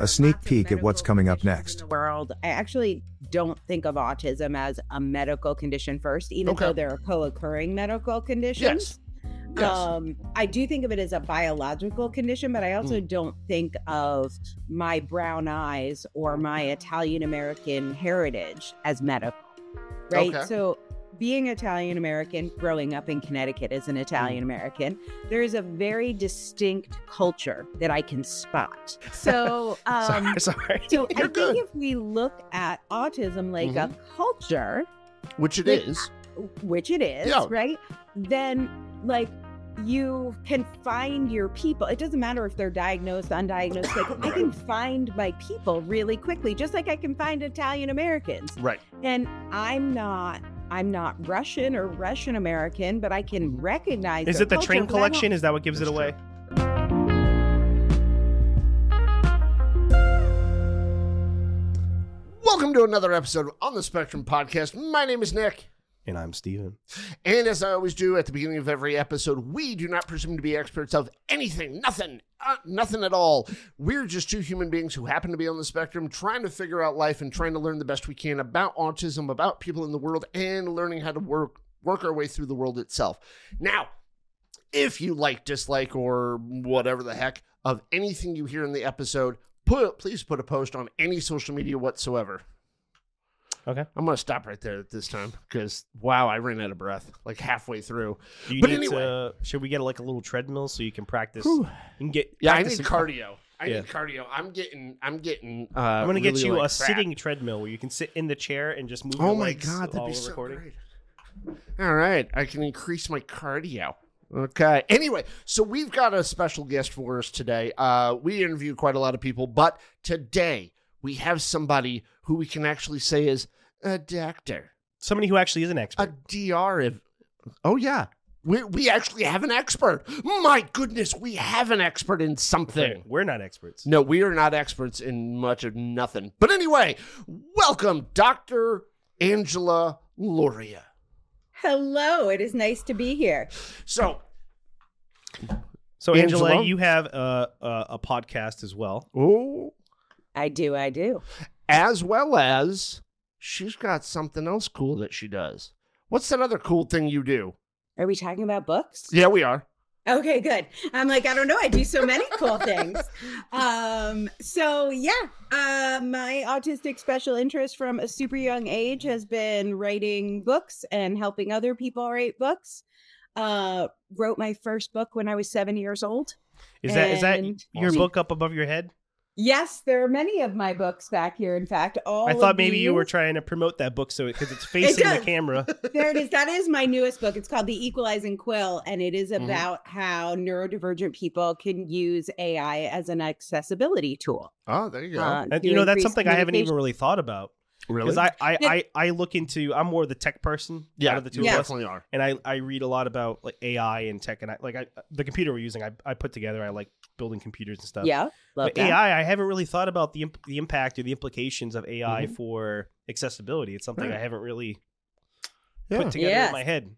a sneak peek at what's coming up next. the world. I actually don't think of autism as a medical condition first, even Okay. though there are co-occurring medical conditions. Yes. Um, I do think of it as a biological condition, but I also Mm. don't think of my brown eyes or my Italian American heritage as medical. Right. Okay. So being Italian American, growing up in Connecticut as an. Italian American, there is a very distinct culture that I can spot. So um sorry, sorry. so I You're think good. if we look at autism like a culture, Which it Like, is. which it is, Yeah. right? Then like you can find your people. It doesn't matter if they're diagnosed, undiagnosed. Like I can find my people really quickly, just like I can find Italian Americans. Right. And I'm not I'm not Russian or Russian American, but I can mm-hmm. recognize Is their it the culture, train but I don't- collection? Is that what gives it That's away? Welcome to another episode on the Spectrum Podcast. My name is Nick. And I'm Steven. And as I always do at the beginning of every episode, we do not presume to be experts of anything, nothing, uh, nothing at all. We're just two human beings who happen to be on the spectrum, trying to figure out life and trying to learn the best we can about autism, about people in the world, and learning how to work work our way through the world itself. Now, if you like, dislike, or whatever the heck of anything you hear in the episode, put please put a post on any social media whatsoever. Okay. I'm gonna stop right there at this time because wow, I ran out of breath like halfway through. Do you But need anyway. to, should we get like a little treadmill so you can practice? Whew. You can get Yeah, I need cardio. I Yeah. need cardio. I'm getting. I'm getting. Uh, I'm gonna get you like, a fat. sitting treadmill where you can sit in the chair and just move. Oh my god, that'd be so recording. great. All right, I can increase my cardio. Okay. Anyway, so we've got a special guest for us today. Uh, we interview quite a lot of people, but today we have somebody who we can actually say is a doctor, Somebody who actually is an expert. a. DR. If, oh yeah, we we actually have an expert. My goodness, we have an expert in something. We're not experts. No, we are not experts in much of nothing. But anyway, welcome, Dr. Angela Lauria. Hello, it is nice to be here. So, So Angela, Angela? you have uh, uh, a podcast as well. oh, I do, I do. as well as she's got something else cool that she does. What's that other cool thing you do? Are we talking about books? Yeah, we are. Okay, good. I'm like, I don't know. I do so many cool things. Um, so yeah, uh, my autistic special interest from a super young age has been writing books and helping other people write books. Uh, wrote my first book when I was seven years old. Is that is that your book up above your head? Yes, there are many of my books back here. In fact, all I of thought maybe you were trying to promote that book so because it's facing the camera. there it is. That is my newest book. It's called The Equalizing Quill, and it is Mhm. about how neurodivergent people can use AI as an accessibility tool. Oh, there you go. uh, And, you know, that's something I haven't even really thought about really? because I, I, Yeah. I I look into I'm more the tech person yeah, out of the two you of us, definitely are. and I I read a lot about like AI and tech and I like I the computer we're using I I put together I like building computers and stuff. Yeah, love But that. AI, I haven't really thought about the imp- the impact or the implications of AI Mhm. for accessibility. It's something Right. I haven't really Yeah, put together Yes. in my head.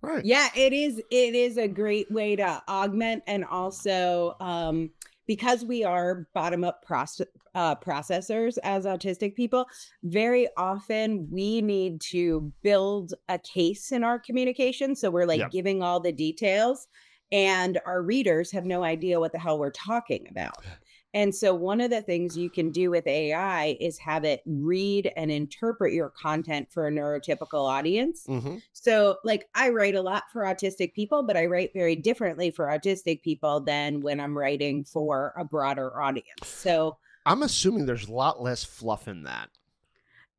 right. Yeah, it is. It is a great way to augment and also um, because we are bottom up proce- uh, processors as autistic people. Very often we need to build a case in our communication, so we're like Yeah. giving all the details, and our readers have no idea what the hell we're talking about. And so, one of the things you can do with AI is have it read and interpret your content for a neurotypical audience. hmm So, like, I write a lot for autistic people, but I write very differently for autistic people than when I'm writing for a broader audience. So, I'm assuming there's a lot less fluff in that.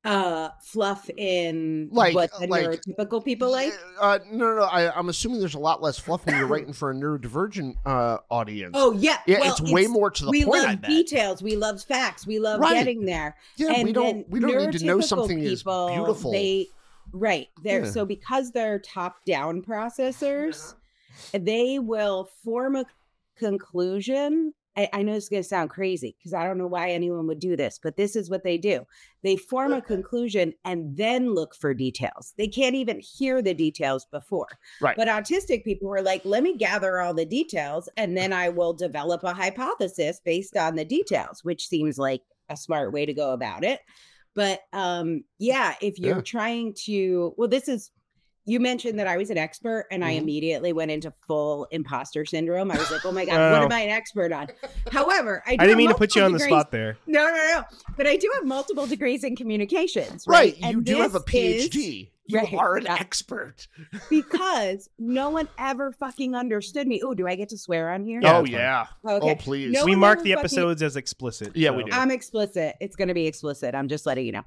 Uh, fluff in Like- what the like- neurotypical people like. Uh, no, no, no. I, I'm assuming there's a lot less fluff when you're writing for a neurodivergent uh, audience. Oh yeah, yeah, well, it's way more to the we point. love details. We love facts. We love Right. getting there. Yeah, and we don't. We don't need to know something is people, beautiful. They right there. Yeah. So because they're top down processors, they will form a conclusion I, I know it's going to sound crazy because I don't know why anyone would do this, but this is what they do. They form a conclusion and then look for details. They can't even hear the details before. Right. But autistic people were like, let me gather all the details and then I will develop a hypothesis based on the details, which seems like a smart way to go about it. But um, yeah, if you're Yeah. trying to, well, this is you mentioned that I was an expert and I Mhm. immediately went into full imposter syndrome. I was like, oh my God, Oh. what am I an expert on? However, I, do I didn't mean to put you multiple on the degrees- spot there. No, no, no. But I do have multiple degrees in communications. Right. Right. You And do have a this is PhD. You right, are an yeah. expert. because no one ever fucking understood me. Oh, do I get to swear on here? Yeah, oh yeah. Okay. Oh please. No we mark the fucking- episodes as explicit. Yeah, we do. I'm explicit. It's going to be explicit. I'm just letting you know.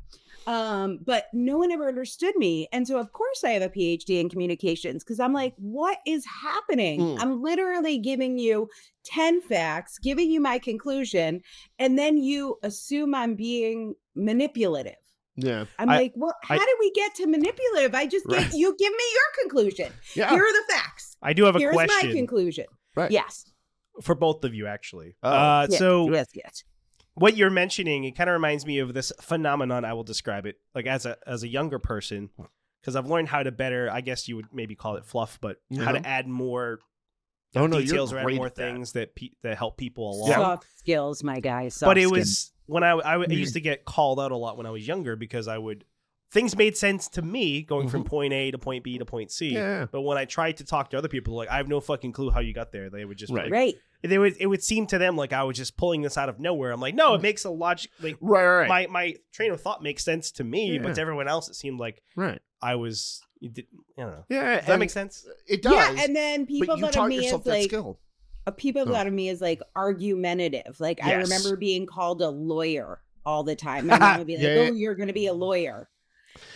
Um, but no one ever understood me. And so, of course, I have a PhD in communications because I'm like, what is happening? Mm. I'm literally giving you 10 facts, giving you my conclusion, and then you assume I'm being manipulative. Yeah. I'm I- like, well, how I- did we get to manipulative? I just Right. gave you give me your conclusion. Yeah. Here are the facts. I do have a question. Here's my conclusion. Right. Yes. for both of you, actually. Oh. Uh, yes. so yes, yes. What you're mentioning, it kind of reminds me of this phenomenon. I will describe it like as a as a younger person, because I've learned how to better. I guess you would maybe call it fluff, but how Uh-huh. to add more Oh no, details or add more at that. things that pe- that help people along. Yeah. Soft skills, my guy. Soft but it skills. was when I, I I used to get called out a lot when I was younger because I would things made sense to me going from point A to point B to point C. Mm-hmm. Yeah. But when I tried to talk to other people, like I have no fucking clue how you got there. They would just be Right. like, right. They would it would seem to them like I was just pulling this out of nowhere. I'm like, no, it makes a logic. Like Right, right, right. my my train of thought makes sense to me, but to everyone else, it seemed like right. I was. You did, I don't know. Yeah. Does that make sense? It does. Yeah, and then people but you thought of me yourself as like skill. uh, people Oh. thought of me as like argumentative. Like I remember being called a lawyer all the time. My mom would be like, Yeah, yeah. "Oh, you're going to be a lawyer,"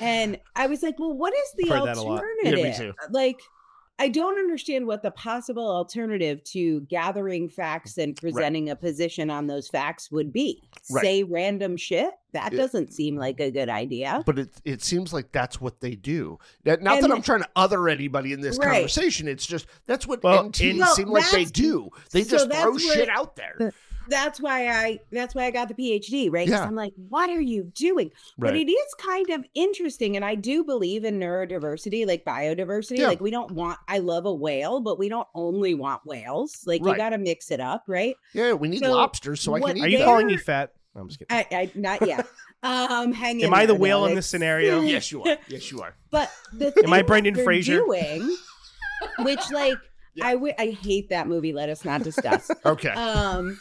and I was like, "Well, what is the Heard that a lot. Yeah, me alternative?" Like. I don't understand what the possible alternative to gathering facts and presenting a position on those facts would be. Right. Say random shit? That Yeah. doesn't seem like a good idea. But it it seems like that's what they do. That- Not And- that I'm trying to other anybody in this Right. conversation. It's just that's what Well, NT Well, seem like they do. They just that's throw what- shit out there. That's why I that's why I got the PhD, right? Yeah. I'm like, what are you doing? But it is kind of interesting. And I do believe in neurodiversity, like biodiversity. Yeah. Like, we don't want, I love a whale, but we don't only want whales. Like, you got to mix it up, right? Yeah, we need So lobsters so I what can eat Are you They're- calling me fat? No, I'm just kidding. I, I not yet. Um, hang in Am I the whale though. in this scenario? Yes, you are. Yes, you are. But the thing Am I Brendan that Fraser? Doing, which, like, Yeah. I wi- I hate that movie. Let us not discuss. Okay. um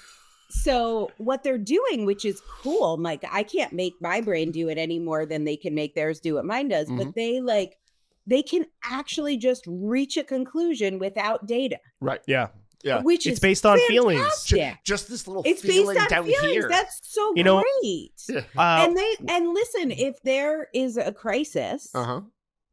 so what they're doing which is cool like i can't make my brain do it any more than they can make theirs do what mine does Mhm. but they like they can actually just reach a conclusion without data right. Yeah. Yeah. which It's is based on feelings. Ju- just this little it's feeling based on down feelings here. that's so You know- great Uh, and they and listen if there is a crisis Uh huh.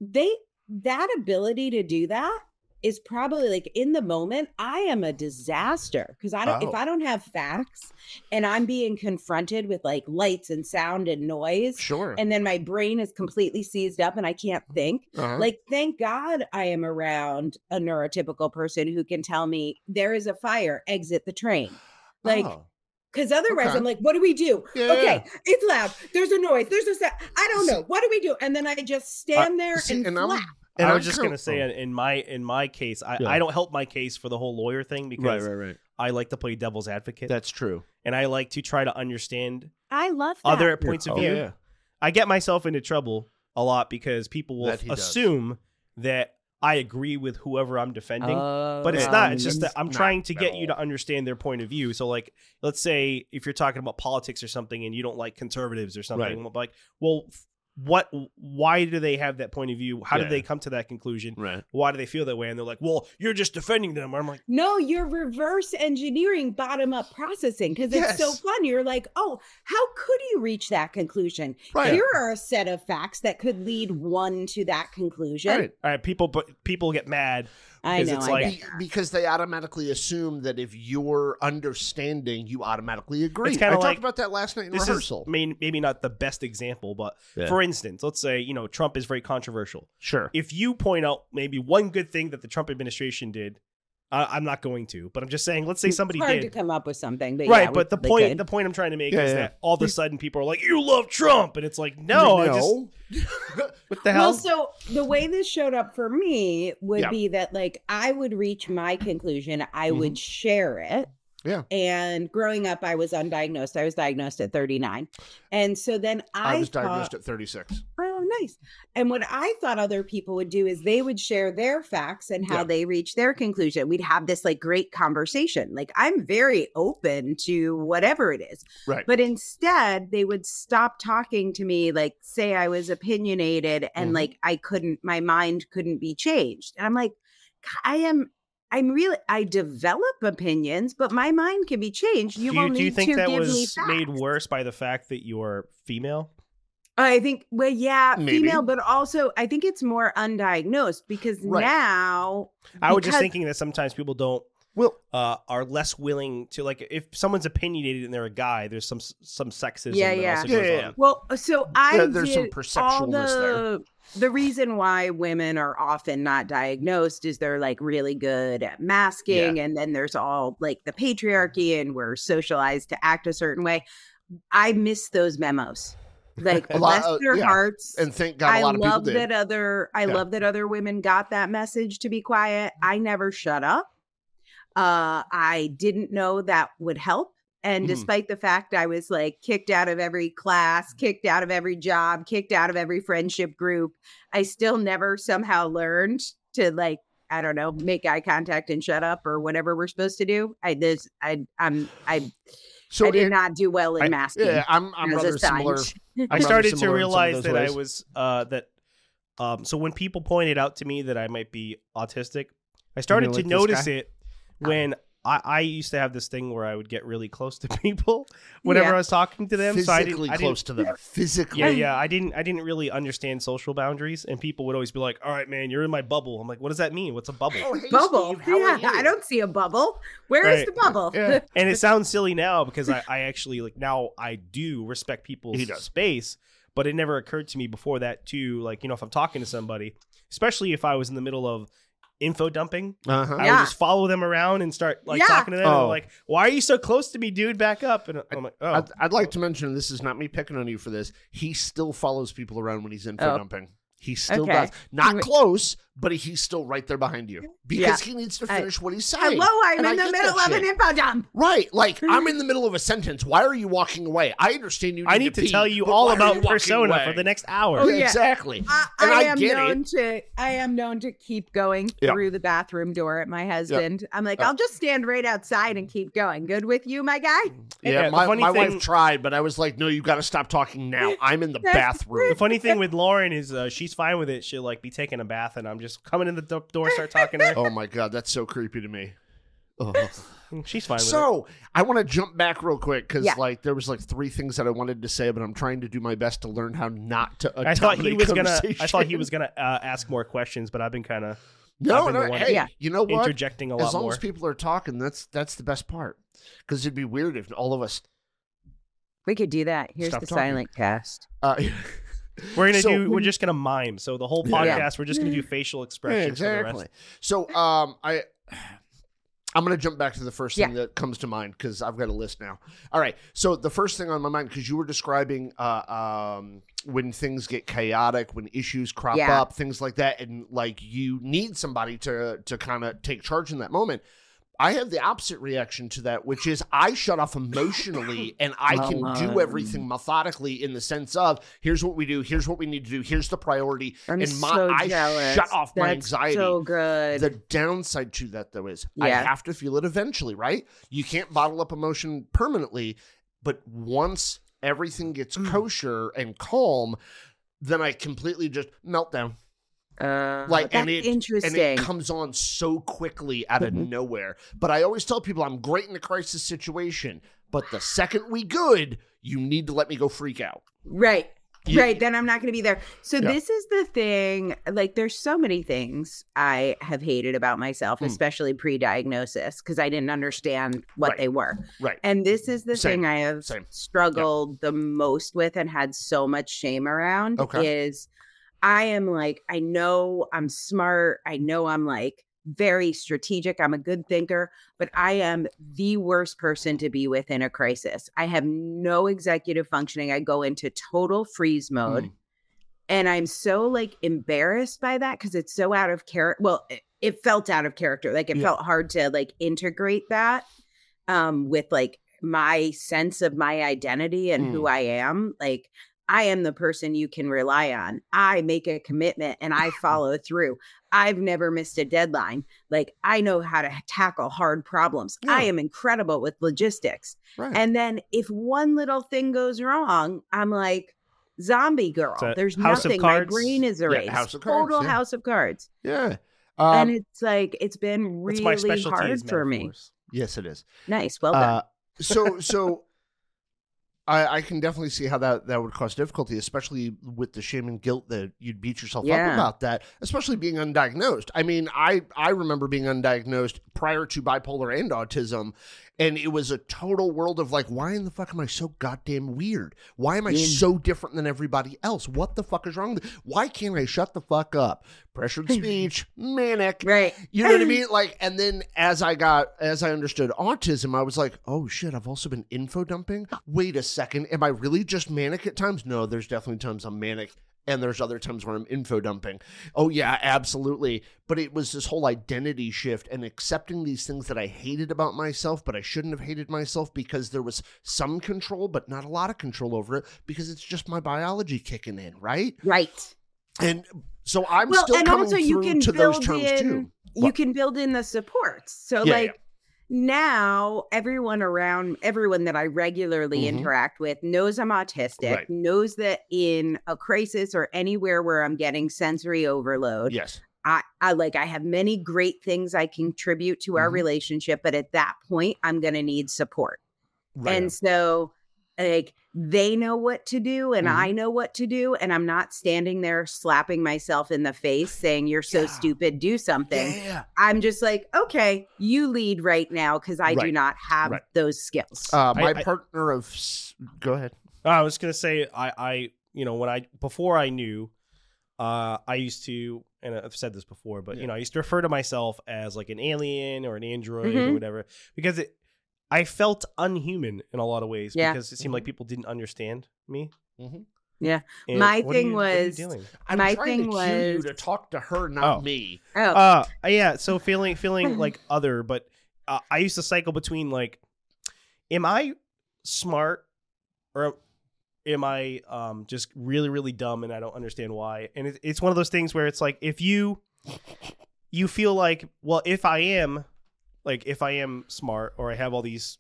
they that ability to do that is probably like in the moment i am a disaster because i don't Oh. if i don't have facts and i'm being confronted with like lights and sound and noise Sure. and then my brain is completely seized up and i can't think uh-huh. like thank god i am around a neurotypical person who can tell me there is a fire exit the train like Oh. because otherwise Okay. i'm like what do we do Yeah, okay it's loud there's a noise there's a sound i don't know what do we do and then i just stand there See, and, and I'm- flap And I I'm was just kinda- gonna say oh. in- in my in my case, I, Yeah. I don't help my case for the whole lawyer thing because right. right, right. I like to play devil's advocate That's true. and I like to try to understand i love that. other points of Oh, view. yeah. I get myself into trouble a lot because people will That he does. assume that I agree with whoever I'm defending. Oh, but it's not. It's just that I'm trying to get you to understand their point of view. So, like, let's say if you're talking about politics or something, and you don't like conservatives or something, Right. like, well, f- what? Why do they have that point of view? How Yeah. did they come to that conclusion? Right. Why do they feel that way? And they're like, well, you're just defending them. I'm like, No, you're reverse engineering bottom up processing because it's so Yes. fun. You're like, oh, how could you reach that conclusion? Right. Here are a set of facts that could lead one to that conclusion. Right. all right, people, but people get mad. I 'Cause know. it's I like- Be- because they automatically assume that if you're understanding, you automatically agree. kinda I talked about that last night in This rehearsal. is may, maybe not the best example, but Yeah. for instance, let's say you know Trump is very controversial. sure. if you point out maybe one good thing that the Trump administration did, I, I'm not going to, but I'm just saying. Let's say somebody it's hard did. to come up with something, but right, yeah, but the point could. the point I'm trying to make Yeah, is yeah. that all of a sudden people are like, "You love Trump," and it's like, no, I just what the hell? Well, so the way this showed up for me would Yeah. Mm-hmm. be that like I would reach my conclusion, I would share it. Yeah. And growing up, I was undiagnosed. I was diagnosed at 39. And so then I, I was thought, diagnosed at 36. Oh, nice. And what I thought other people would do is they would share their facts and how Yeah. they reach their conclusion. We'd have this like great conversation. Like I'm very open to whatever it is. Right. But instead, they would stop talking to me, like say I was opinionated and Mhm. like I couldn't, my mind couldn't be changed. And I'm like, I am. I'm really. I develop opinions, but my mind can be changed. You do you, need do you think to that was made worse by the fact that you're female? I think, well, yeah, Maybe. female, but also I think it's more undiagnosed because Right. now, I was just thinking that sometimes people don't Well, uh, are less willing to like if someone's opinionated and they're a guy. There's some some sexism. Yeah, that yeah. Also Yeah, goes yeah, on. well, so I Yeah, there's some did all perceptualness there. the the reason why women are often not diagnosed is they're like really good at masking, and then there's all like the patriarchy, and we're socialized to act a certain way. I miss those memos. Like A lot bless of- their yeah. hearts. and thank God a I lot of people love did. that other I Yeah. love that other women got that message to be quiet. I never shut up. Uh I didn't know that would help. And Mhm. despite the fact I was like kicked out of every class, kicked out of every job, kicked out of every friendship group, I still never somehow learned to like I don't know, make eye contact and shut up or whatever we're supposed to do. I this I I'm I So I did it- not do well in I- masking. yeah, I'm I'm rather a similar. I started to similar in some of realize those that I was uh, that. Um, so when people pointed out to me that I might be autistic, I started like to notice it when I, I used to have this thing where I would get really close to people whenever Yeah. I was talking to them. so I didn't, physically I didn't close to them. Physically. Yeah, yeah. I didn't I didn't really understand social boundaries and people would always be like, All right, man, you're in my bubble. I'm like, what does that mean? What's a bubble? Oh, hey, bubble. Steve, how yeah, are you? I don't see a bubble. Where is Right. the bubble? Yeah. and it sounds silly now because I, I actually like now I do respect people's He does. space, but it never occurred to me before that too. Like, you know, if I'm talking to somebody, especially if I was in the middle of info dumping, Uh-huh. I Yeah. would just follow them around and start like Yeah. talking to them. and Oh. Like, why are you so close to me, dude? Back up. And I'm like, oh, I'd, I'd like to mention this is not me picking on you for this. He still follows people around when he's info Oh. dumping. He still Okay. does. Not close, but he's still right there behind you because he needs to I- finish what he's saying. Hello, I'm And I in the middle that of an shit. info dump. Right, like I'm in the middle of a sentence. Why are you walking away? I understand you. Need I need to, pee, tell you all about you persona away? for the next hour. Oh, yeah. Exactly. I, And I I am get known to I am known to keep going Yeah. through the bathroom door at my husband. I'm like, Yeah. I'll just stand right outside and keep going. Good with you, my guy? Yeah, Yeah, my, funny my thing- wife tried, but I was like, no, you got to stop talking now. I'm in the bathroom. The funny thing with Lauren is uh, she's fine with it. She'll like be taking a bath, and I'm just coming in the do- door, start talking to her. oh my god, that's so creepy to me. Ugh. She's fine with it. So I want to jump back real quick because Yeah. like there was like three things that I wanted to say, but I'm trying to do my best to learn how not to. I thought he dominate was gonna. I thought he was gonna uh, ask more questions, but I've been kind of No, I've been no. one Hey, Yeah. you know what? interjecting a lot As long more. as people are talking, that's that's the best part. Because it'd be weird if all of us. We could do that. Here's Stop the talking. silent cast. Uh, we're gonna So- do. We're just gonna mime. So the whole Yeah. podcast, we're just gonna do facial Yeah, expressions. For the exactly. rest. So, um, I, I'm gonna jump back to the first thing Yeah. that comes to mind because I've got a list now. All right. So the first thing on my mind because you were describing uh, um, when things get chaotic, when issues crop Yeah. up, things like that, and like you need somebody to to kind of take charge in that moment. I have the opposite reaction to that, which is I shut off emotionally and I can do Um. everything methodically in the sense of here's what we do, here's what we need to do, here's the priority, I'm and my so I jealous. shut off my That's anxiety. So good. The downside to that, though, is I have to feel it eventually, right? You can't bottle up emotion permanently, but once everything gets Mm. kosher and calm, then I completely just melt down. Uh, Like, and it-. And it comes on so quickly out of Mhm. nowhere. But I always tell people I'm great in a crisis situation, but the second we good, you need to let me go freak out. Right. You- right. Then I'm not going to be there. So Yeah. this is the thing. Like, there's so many things I have hated about myself, Hmm. especially pre-diagnosis, because I didn't understand what Right. they were. Right. And this is the Same. thing I have Same. struggled the most with and had so much shame around Okay. is I am like, I know I'm smart. I know I'm like very strategic. I'm a good thinker, but I am the worst person to be with in a crisis. I have no executive functioning. I go into total freeze mode. Mm. And I'm so like embarrassed by that because it's so out of character. Well, it, it felt out of character. Like it Yeah. felt hard to like integrate that um with like my sense of my identity and who I am. Like I am the person you can rely on. I make a commitment and I follow through. I've never missed a deadline. Like I know how to tackle hard problems. I am incredible with logistics. Right. And then if one little thing goes wrong, I'm like zombie girl. There's House nothing. My brain is erased. House of Cards, Total yeah. house of cards. yeah. and Um, it's like it's been really hard for me. yes, it is. Nice. Well done. Uh, so so I, I can definitely see how that, that would cause difficulty, especially with the shame and guilt that you'd beat yourself up about that, especially being undiagnosed. I mean, I, I remember being undiagnosed prior to bipolar and autism, and it was a total world of like, why in the fuck am I so goddamn weird? Why am I so different than everybody else? What the fuck is wrong? with Why can't I shut the fuck up? Pressured speech, manic, right. you know what I mean? Like, and then as I got, as I understood autism, I was like, oh shit, I've also been info dumping. Wait a second. Am I really just manic at times? No, there's definitely times I'm manic. And there's other times where I'm info dumping. Oh, yeah, absolutely. But it was this whole identity shift and accepting these things that I hated about myself, but I shouldn't have hated myself because there was some control, but not a lot of control over it because it's just my biology kicking in, right? Right. And so I'm well, still and coming also you through can to those build terms in too. you What? can build in the supports. So Yeah, like now everyone around everyone that I regularly Mhm. interact with knows I'm autistic, Right. knows that in a crisis or anywhere where I'm getting sensory overload, Yes. I, I like I have many great things I contribute to our Mhm. relationship, but at that point I'm gonna need support. Right. And so like they know what to do and Mhm. I know what to do and I'm not standing there slapping myself in the face saying you're so Yeah. stupid do something. Yeah. I'm just like, okay, you lead right now cuz I do not have Right. those skills. Uh, my I- partner of go ahead. I was gonna say I, I, you know, when I before I knew, uh, I used to, and I've said this before, but Yeah. you know, I used to refer to myself as like an alien or an android or Mhm. whatever because it, I felt unhuman in a lot of ways Yeah. because it seemed like people didn't understand me. Mhm. Yeah. And My thing you- what are you was- I'm My trying thing to cue you was- to talk to her, not Oh. me. oh, uh yeah so feeling feeling like other but uh, i used to cycle between like am i smart or am i um just really really dumb and i don't understand why and it, it's one of those things where it's like if you you feel like well if i am like if i am smart or i have all these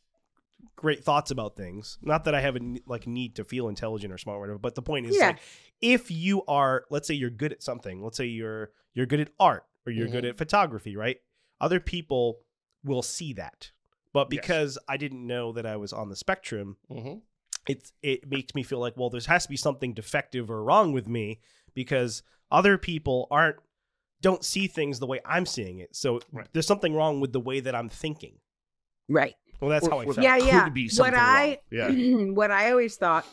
great thoughts about things not that i have a like need to feel intelligent or smart or whatever but the point is Yeah. like if you are let's say you're good at something let's say you're you're good at art or you're good Mhm. at photography right other people will see that but Yes. because i didn't know that i was on the spectrum Mm-hmm. it's it makes me feel like well there has to be something defective or wrong with me because other people aren't don't see things the way i'm seeing it so Right. there's something wrong with the way that i'm thinking right. well that's how i Or- or felt Yeah, could yeah. be What I. Yeah. what I always thought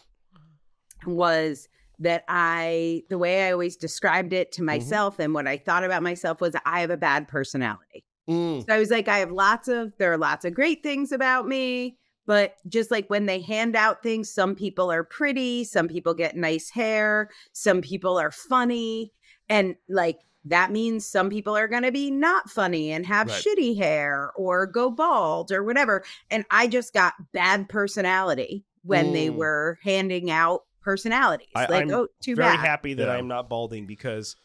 was that I the way I always described it Mm-hmm. to myself and what I thought about myself was I have a bad personality. Mm. So I was like, I have lots of, there are lots of great things about me. But just like when they hand out things, some people are pretty, some people get nice hair, some people are funny. And like that means some people are going to be not funny and have Right. shitty hair or go bald or whatever. And I just got bad personality when they Mm. were handing out personalities. I- like, I'm oh, too very bad. happy that Yeah. i'm not balding because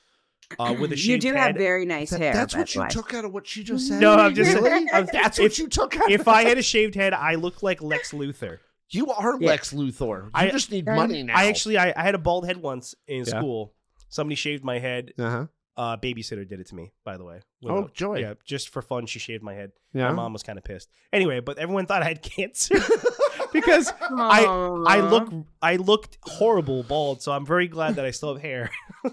uh with a shaved you do head have very nice That- hair. that's what you the took out of what she just said. No, I'm just- Really? I'm- that's if- what you took out. if i had a shaved head i look like lex luthor you are Yeah. Lex Luthor, you I- just need money now. i actually I, I had a bald head once in Yeah. school somebody shaved my head Uh huh. Uh babysitter did it to me by the way Oh, joy. yeah just for fun she shaved my head Yeah. My mom was kind of pissed. Anyway, but everyone thought I had cancer because I Aw. look I looked horrible bald. So I'm very glad that I still have hair.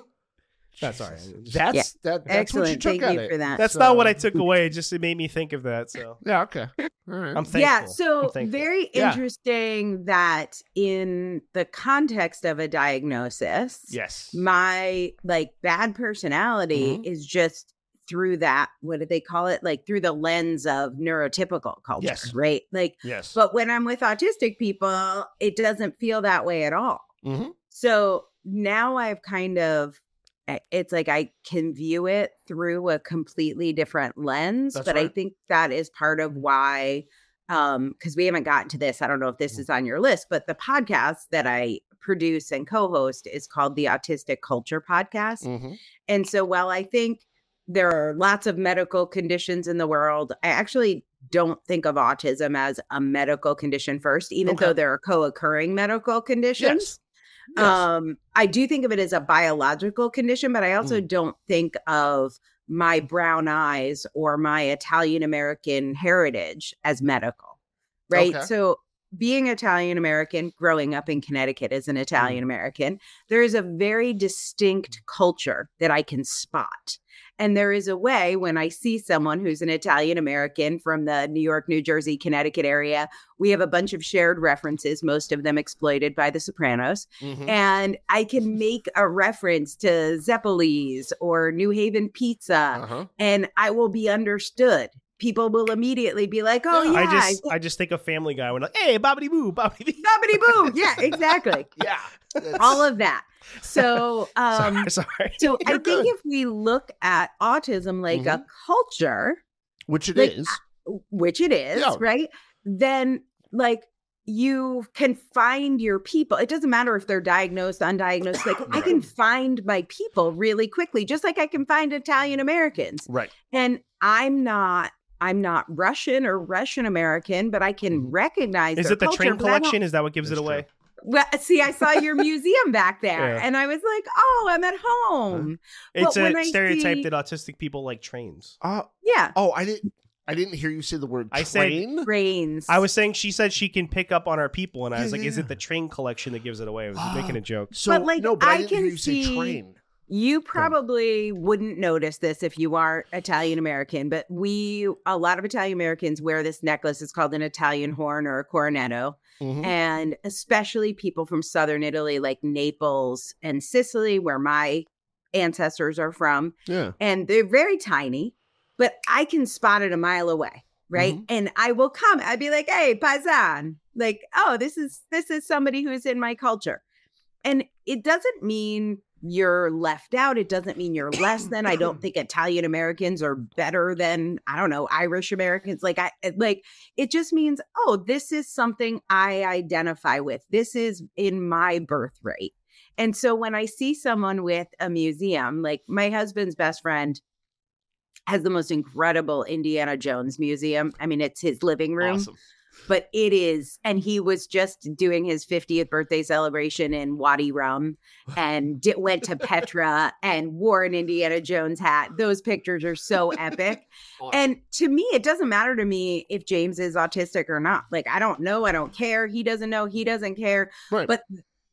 That's all right. That's Yeah. that. That's what you excellent. took Thank out you of for that. That's So- not what I took away. It just it made me think of that. So Yeah. Okay. All right. I'm thankful. yeah so thankful. very Yeah. interesting that in the context of a diagnosis yes. my like bad personality Mhm. is just through that what do they call it like through the lens of neurotypical culture Yes. right like Yes. but when i'm with autistic people it doesn't feel that way at all Mhm. so now i've kind of I- it's like i can view it through a completely different lens That's but i think that is part of why um because we haven't gotten to this i don't know if Mm. this is on your list but the podcast that i produce and co-host is called the autistic culture podcast Mhm. and so while I think there are lots of medical conditions in the world, I actually don't think of autism as a medical condition first, even Okay. though there are co-occurring medical conditions. Yes. Um, I do think of it as a biological condition, but I also Mm. don't think of my brown eyes or my Italian American heritage as medical. Right. Okay. So being Italian American, growing up in Connecticut as an Mm. Italian American, there is a very distinct culture that I can spot. And there is a way when I see someone who's an Italian American from the New York, New Jersey, Connecticut area, we have a bunch of shared references, most of them exploited by the Sopranos Mhm. and I can make a reference to Zeppeli's or New Haven Pizza, Uh-huh. and I will be understood. People will immediately be like, "Oh Yeah. yeah, I just I just think of Family Guy when like, hey, bobbity boo, bobbity boo. bobbity boo." Yeah, exactly. Yeah. All of that. So, um, sorry, sorry. so I think if we look at autism like a culture, Which it Like, is. which it is, Yeah. right? Then, like, you can find your people. It doesn't matter if they're diagnosed, undiagnosed. Like, I can find my people really quickly, just like I can find Italian Americans. Right. And I'm not. I'm not Russian or Russian American, but I can Mhm. recognize. Is their it the culture, train but I don't- collection? Is that what gives it away? Well, see, I saw your museum back there, Yeah. and I was like, "Oh, I'm at home." It's But when a I stereotype see- that autistic people like trains. Uh, Yeah, oh, I didn't. I didn't hear you say the word I said train. brains. I was saying she said she can pick up on our people, and I Yeah, was like, yeah, "Is yeah. it the train collection that gives it away?" I was making a joke. so But, like, no, but I, I didn't hear can you say see- train. You probably wouldn't notice this if you aren't Italian American, but we, a lot of Italian Americans wear this necklace. It's called an Italian horn or a cornetto. Mhm. And especially people from southern Italy, like Naples and Sicily, where my ancestors are from. Yeah. And they're very tiny, but I can spot it a mile away. Right. Mhm. And I will come. I'd be like, hey, paisan. Like, oh, this is this is somebody who's in my culture. And it doesn't mean you're left out. It doesn't mean you're less than. I don't think Italian Americans are better than, I don't know, Irish Americans. Like I like it just means, oh, this is something I identify with. This is in my birthright. And so when I see someone with a museum, like my husband's best friend has the most incredible Indiana Jones museum. I mean, it's his living room Awesome. But it is and he was just doing his 50th birthday celebration in wadi rum and di- went to petra and wore an indiana jones hat those pictures are so epic Awesome. and to me it doesn't matter to me if james is autistic or not like i don't know i don't care he doesn't know he doesn't care Right. but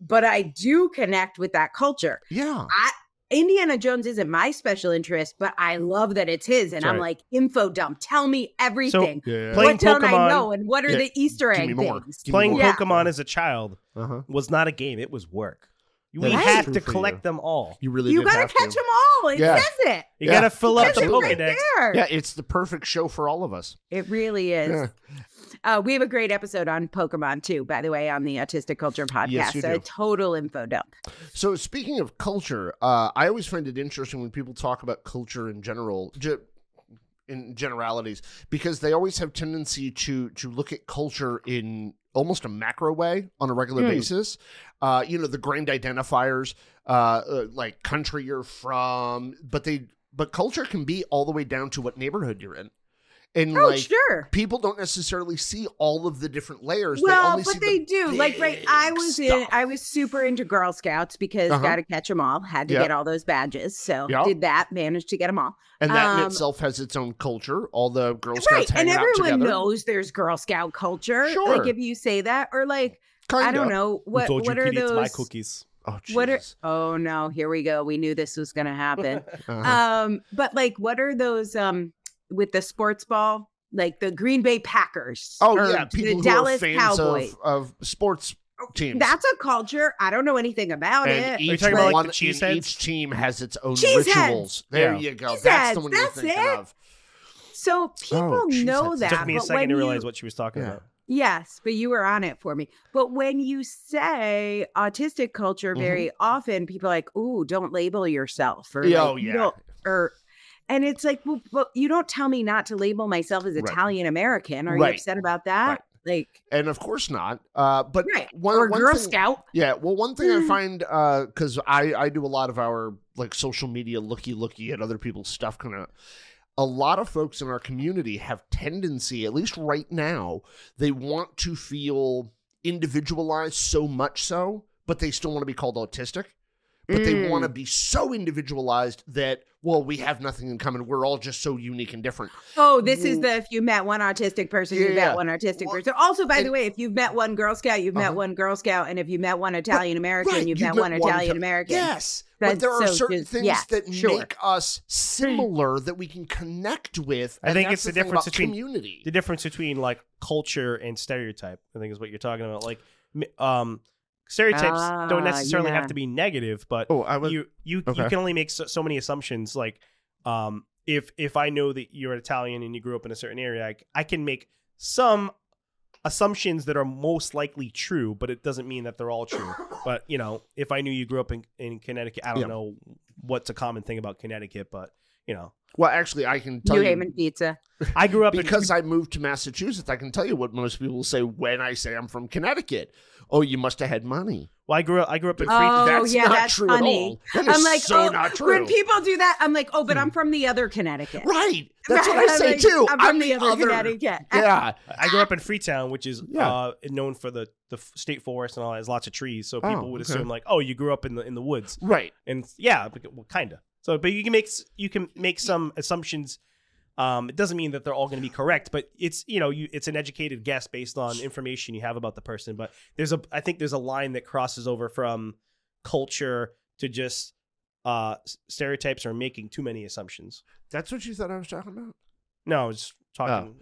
but i do connect with that culture yeah. I Indiana Jones isn't my special interest, but I love that it's his. And That's I'm like, info dump, tell me everything. Yeah. Playing what don't I know? And what are Yeah, the Easter give egg things? Playing more. Yeah. Pokemon as a child Uh-huh. was not a game; it was work. We That is had true to collect them all. You really You did gotta have catch to. them all. It Yeah. says it. You Yeah. got to fill up Says the it right Pokedex. there. Yeah, it's the perfect show for all of us. It really is. Yeah. Uh, we have a great episode on Pokemon too, by the way, on the Autistic Culture podcast. Yes, you so do. a total info dump. So speaking of culture, uh, I always find it interesting when people talk about culture in general, ge- in generalities, because they always have tendency to to look at culture in almost a macro way on a regular Hmm. basis. Uh, you know, the grand identifiers, uh, uh, like country you're from, but they but culture can be all the way down to what neighborhood you're in, and Oh, like. sure. People don't necessarily see all of the different layers. they Well, only but see they the do. Like, right? I was in. I was super into Girl Scouts because Uh-huh. got to catch them all. Had to Yeah. get all those badges. So Yeah. did that. Managed to get them all. And that in Um, itself has its own culture. All the Girl Scouts right. And hanging out everyone together. knows there's Girl Scout culture. Sure. Like if you say that, or like I Kinda. don't know what told what you, are Kitty, those? My cookies. Oh, What are? Oh no! Here we go. We knew this was going to happen. Uh-huh. um, but like, what are those? Um, with the sports ball, like the Green Bay Packers. oh yeah, people the who Dallas are fans Cowboys. of, of sports teams. That's a culture. I don't know anything about and it. each talking about, like, one, the cheese heads? each team has its own Cheese heads. rituals. There Yeah. you go. Cheese that's heads, the one you're that's thinking it. of. So people cheese know heads. that. It took me a but second when to you- realize what she was talking Yeah. about. Yes, but you were on it for me. But when you say autistic culture, Mhm. very often people are like, "Ooh, don't label yourself," or Yeah, like, oh, you yeah. don't- or and it's like, well, but you don't tell me not to label myself as Right. Italian American. Are Right. you upset about that? Right. Like, And of course not. Uh, but one, or one Girl thing- Scout? Yeah, well, one thing I find because I I do a lot of our like social media looky looky at other people's stuff. Kind of, a lot of folks in our community have tendency, at least right now, they want to feel individualized so much so, but they still want to be called autistic. But they Mm. want to be so individualized that well, we have nothing in common. We're all just so unique and different. Oh, this is the if you met one autistic person, Yeah, you met one autistic Well, person. Also, by the way, if you've met one Girl Scout, you've met Uh-huh. one Girl Scout, and if you met one Italian American, Right, you've you've met met one one Italian American. Yes, but there are so certain just- things yes, that sure. make us similar that we can connect with. I think it's the thing difference between- community. The difference between like culture and stereotype, I think, is what you're talking about. Like, um, stereotypes Ah, don't necessarily yeah. have to be negative, but Oh, I was you you okay. you can only make so, so many assumptions. Like, um, if if I know that you're Italian and you grew up in a certain area, I, I can make some assumptions that are most likely true, but it doesn't mean that they're all true. But you know, if I knew you grew up in, in Connecticut, I don't Yeah. know what's a common thing about Connecticut, but you know, well, actually, I can tell New you Haven pizza. I grew up in because I moved to Massachusetts. I can tell you what most people say when I say I'm from Connecticut. Oh, you must have had money. Well, I grew up. I grew up in. Free- Oh, that's yeah, not that's true funny. at all. That is I'm like, so oh, not true. when people do that, I'm like, oh, but I'm from the other Connecticut. right, that's Right, what I say like, too. I'm from the other, Connecticut. Yeah, I grew up in Freetown, which is Yeah. uh, known for the the state forest and all. that. There's lots of trees, so Oh, people would okay. assume like, oh, you grew up in the in the woods, right. and yeah, well, kinda. So, but you can make you can make some assumptions. Um, it doesn't mean that they're all going to be correct, but it's you know you it's an educated guess based on information you have about the person. But there's a I think there's a line that crosses over from culture to just uh stereotypes or making too many assumptions. That's what you thought I was talking about. No, I was talking.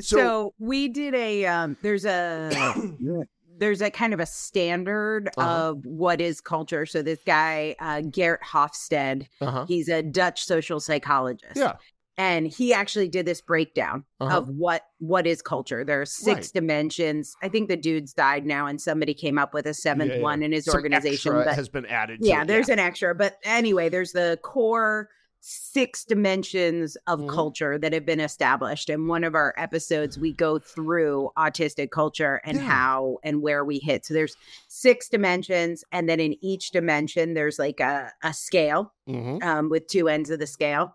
So, So- we did a um there's a there's a kind of a standard Uh-huh. of what is culture. So this guy, uh Geert Hofstede, Uh huh. he's a Dutch social psychologist. Yeah. And he actually did this breakdown Uh-huh. of what what is culture. There are six Right. dimensions. I think the dude's died now, and somebody came up with a seventh Yeah, yeah. one in his Some organization. But has been added. to yeah, it, there's an extra. But anyway, there's the core six dimensions of Mhm. culture that have been established. And one of our episodes, we go through autistic culture and Yeah. how and where we hit. So there's six dimensions. And then in each dimension, there's like a, a scale Mhm. um, with two ends of the scale.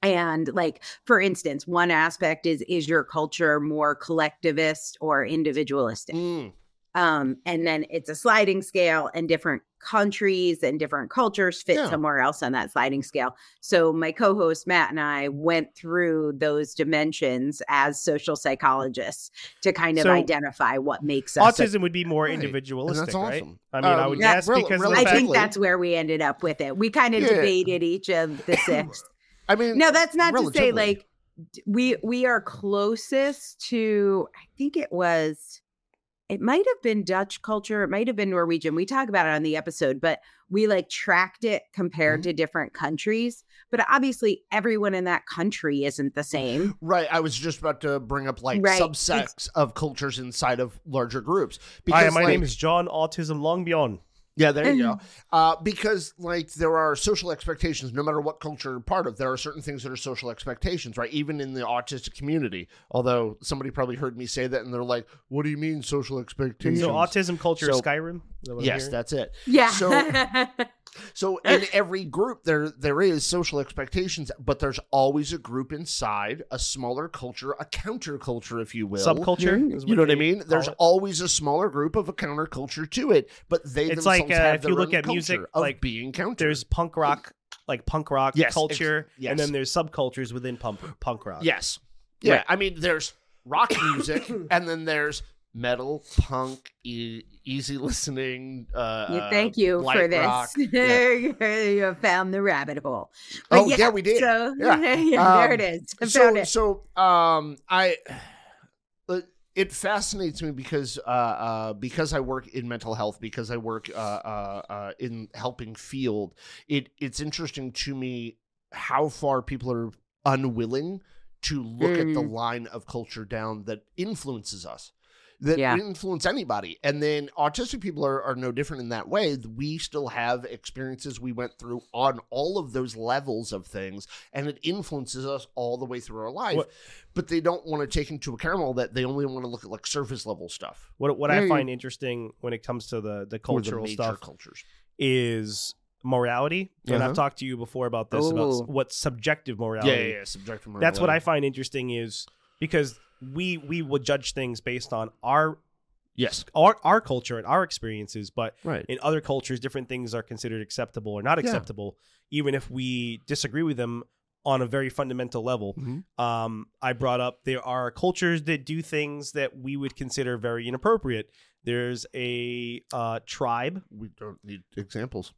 And like, for instance, one aspect is is your culture more collectivist or individualistic? Mm. Um, and then it's a sliding scale and different countries and different cultures fit Yeah. somewhere else on that sliding scale so my co-host matt and i went through those dimensions as social psychologists to kind of So, identify what makes us a- Autism would be more Right. And individualistic, that's right? I mean, I Um, would yeah, guess rel- because of i think that's where we ended up with it we kind of Yeah. debated each of the six I mean, no that's not to say like we we are closest to i think it was it might have been dutch culture it might have been norwegian we talk about it on the episode but we like tracked it compared Mm-hmm. to different countries but obviously everyone in that country isn't the same Right, I was just about to bring up like Right. subsects of cultures inside of larger groups. Hi, my like- name is John Autism Longbyon. Yeah, there you go. Uh, because like there are social expectations, no matter what culture you're part of, there are certain things that are social expectations, right? Even in the autistic community. Although somebody probably heard me say that, and they're like, "What do you mean social expectations?" So autism culture So- Skyrim. Is that yes, hearing? that's it. yeah So- So in every group, there there is social expectations, but there's always a group inside a smaller culture, a counterculture, if you will. subculture. is You know what I mean? There's it. always a smaller group of a counterculture to it, but they It's themselves like, uh, have if you their look own at music, culture of like, being counter. there's punk rock, like punk rock Yes, culture, yes. and then there's subcultures within punk punk rock. yes, yeah. Right. I mean, there's rock music, and then there's metal, punk, e- easy listening. Uh, Yeah, thank you for this. Yeah. you have found the rabbit hole. Oh, yeah, we did. So, Yeah. there Um, it is. I so it. so um I it fascinates me because uh, uh, because I work in mental health, because I work uh, uh, uh, in helping field. It it's interesting to me how far people are unwilling to look at the Mm. line of culture down that influences us. That Yeah. influence anybody, and then autistic people are, are no different in that way. We still have experiences we went through on all of those levels of things, and it influences us all the way through our life What- but they don't want to take into account all that. They only want to look at like surface level stuff, What what I find interesting when it comes to the the or the cultural stuff cultures. is morality. And Uh-huh. I've talked to you before about this about what subjective morality. Yeah, yeah, yeah, subjective. Morality. That's what I find interesting is because we we will judge things based on our Yes, our our culture and our experiences, but right. in other cultures, different things are considered acceptable or not Yeah. acceptable, even if we disagree with them on a very fundamental level. Mhm. Um, I brought up there are cultures that do things that we would consider very inappropriate. There's a uh, tribe. We don't need examples.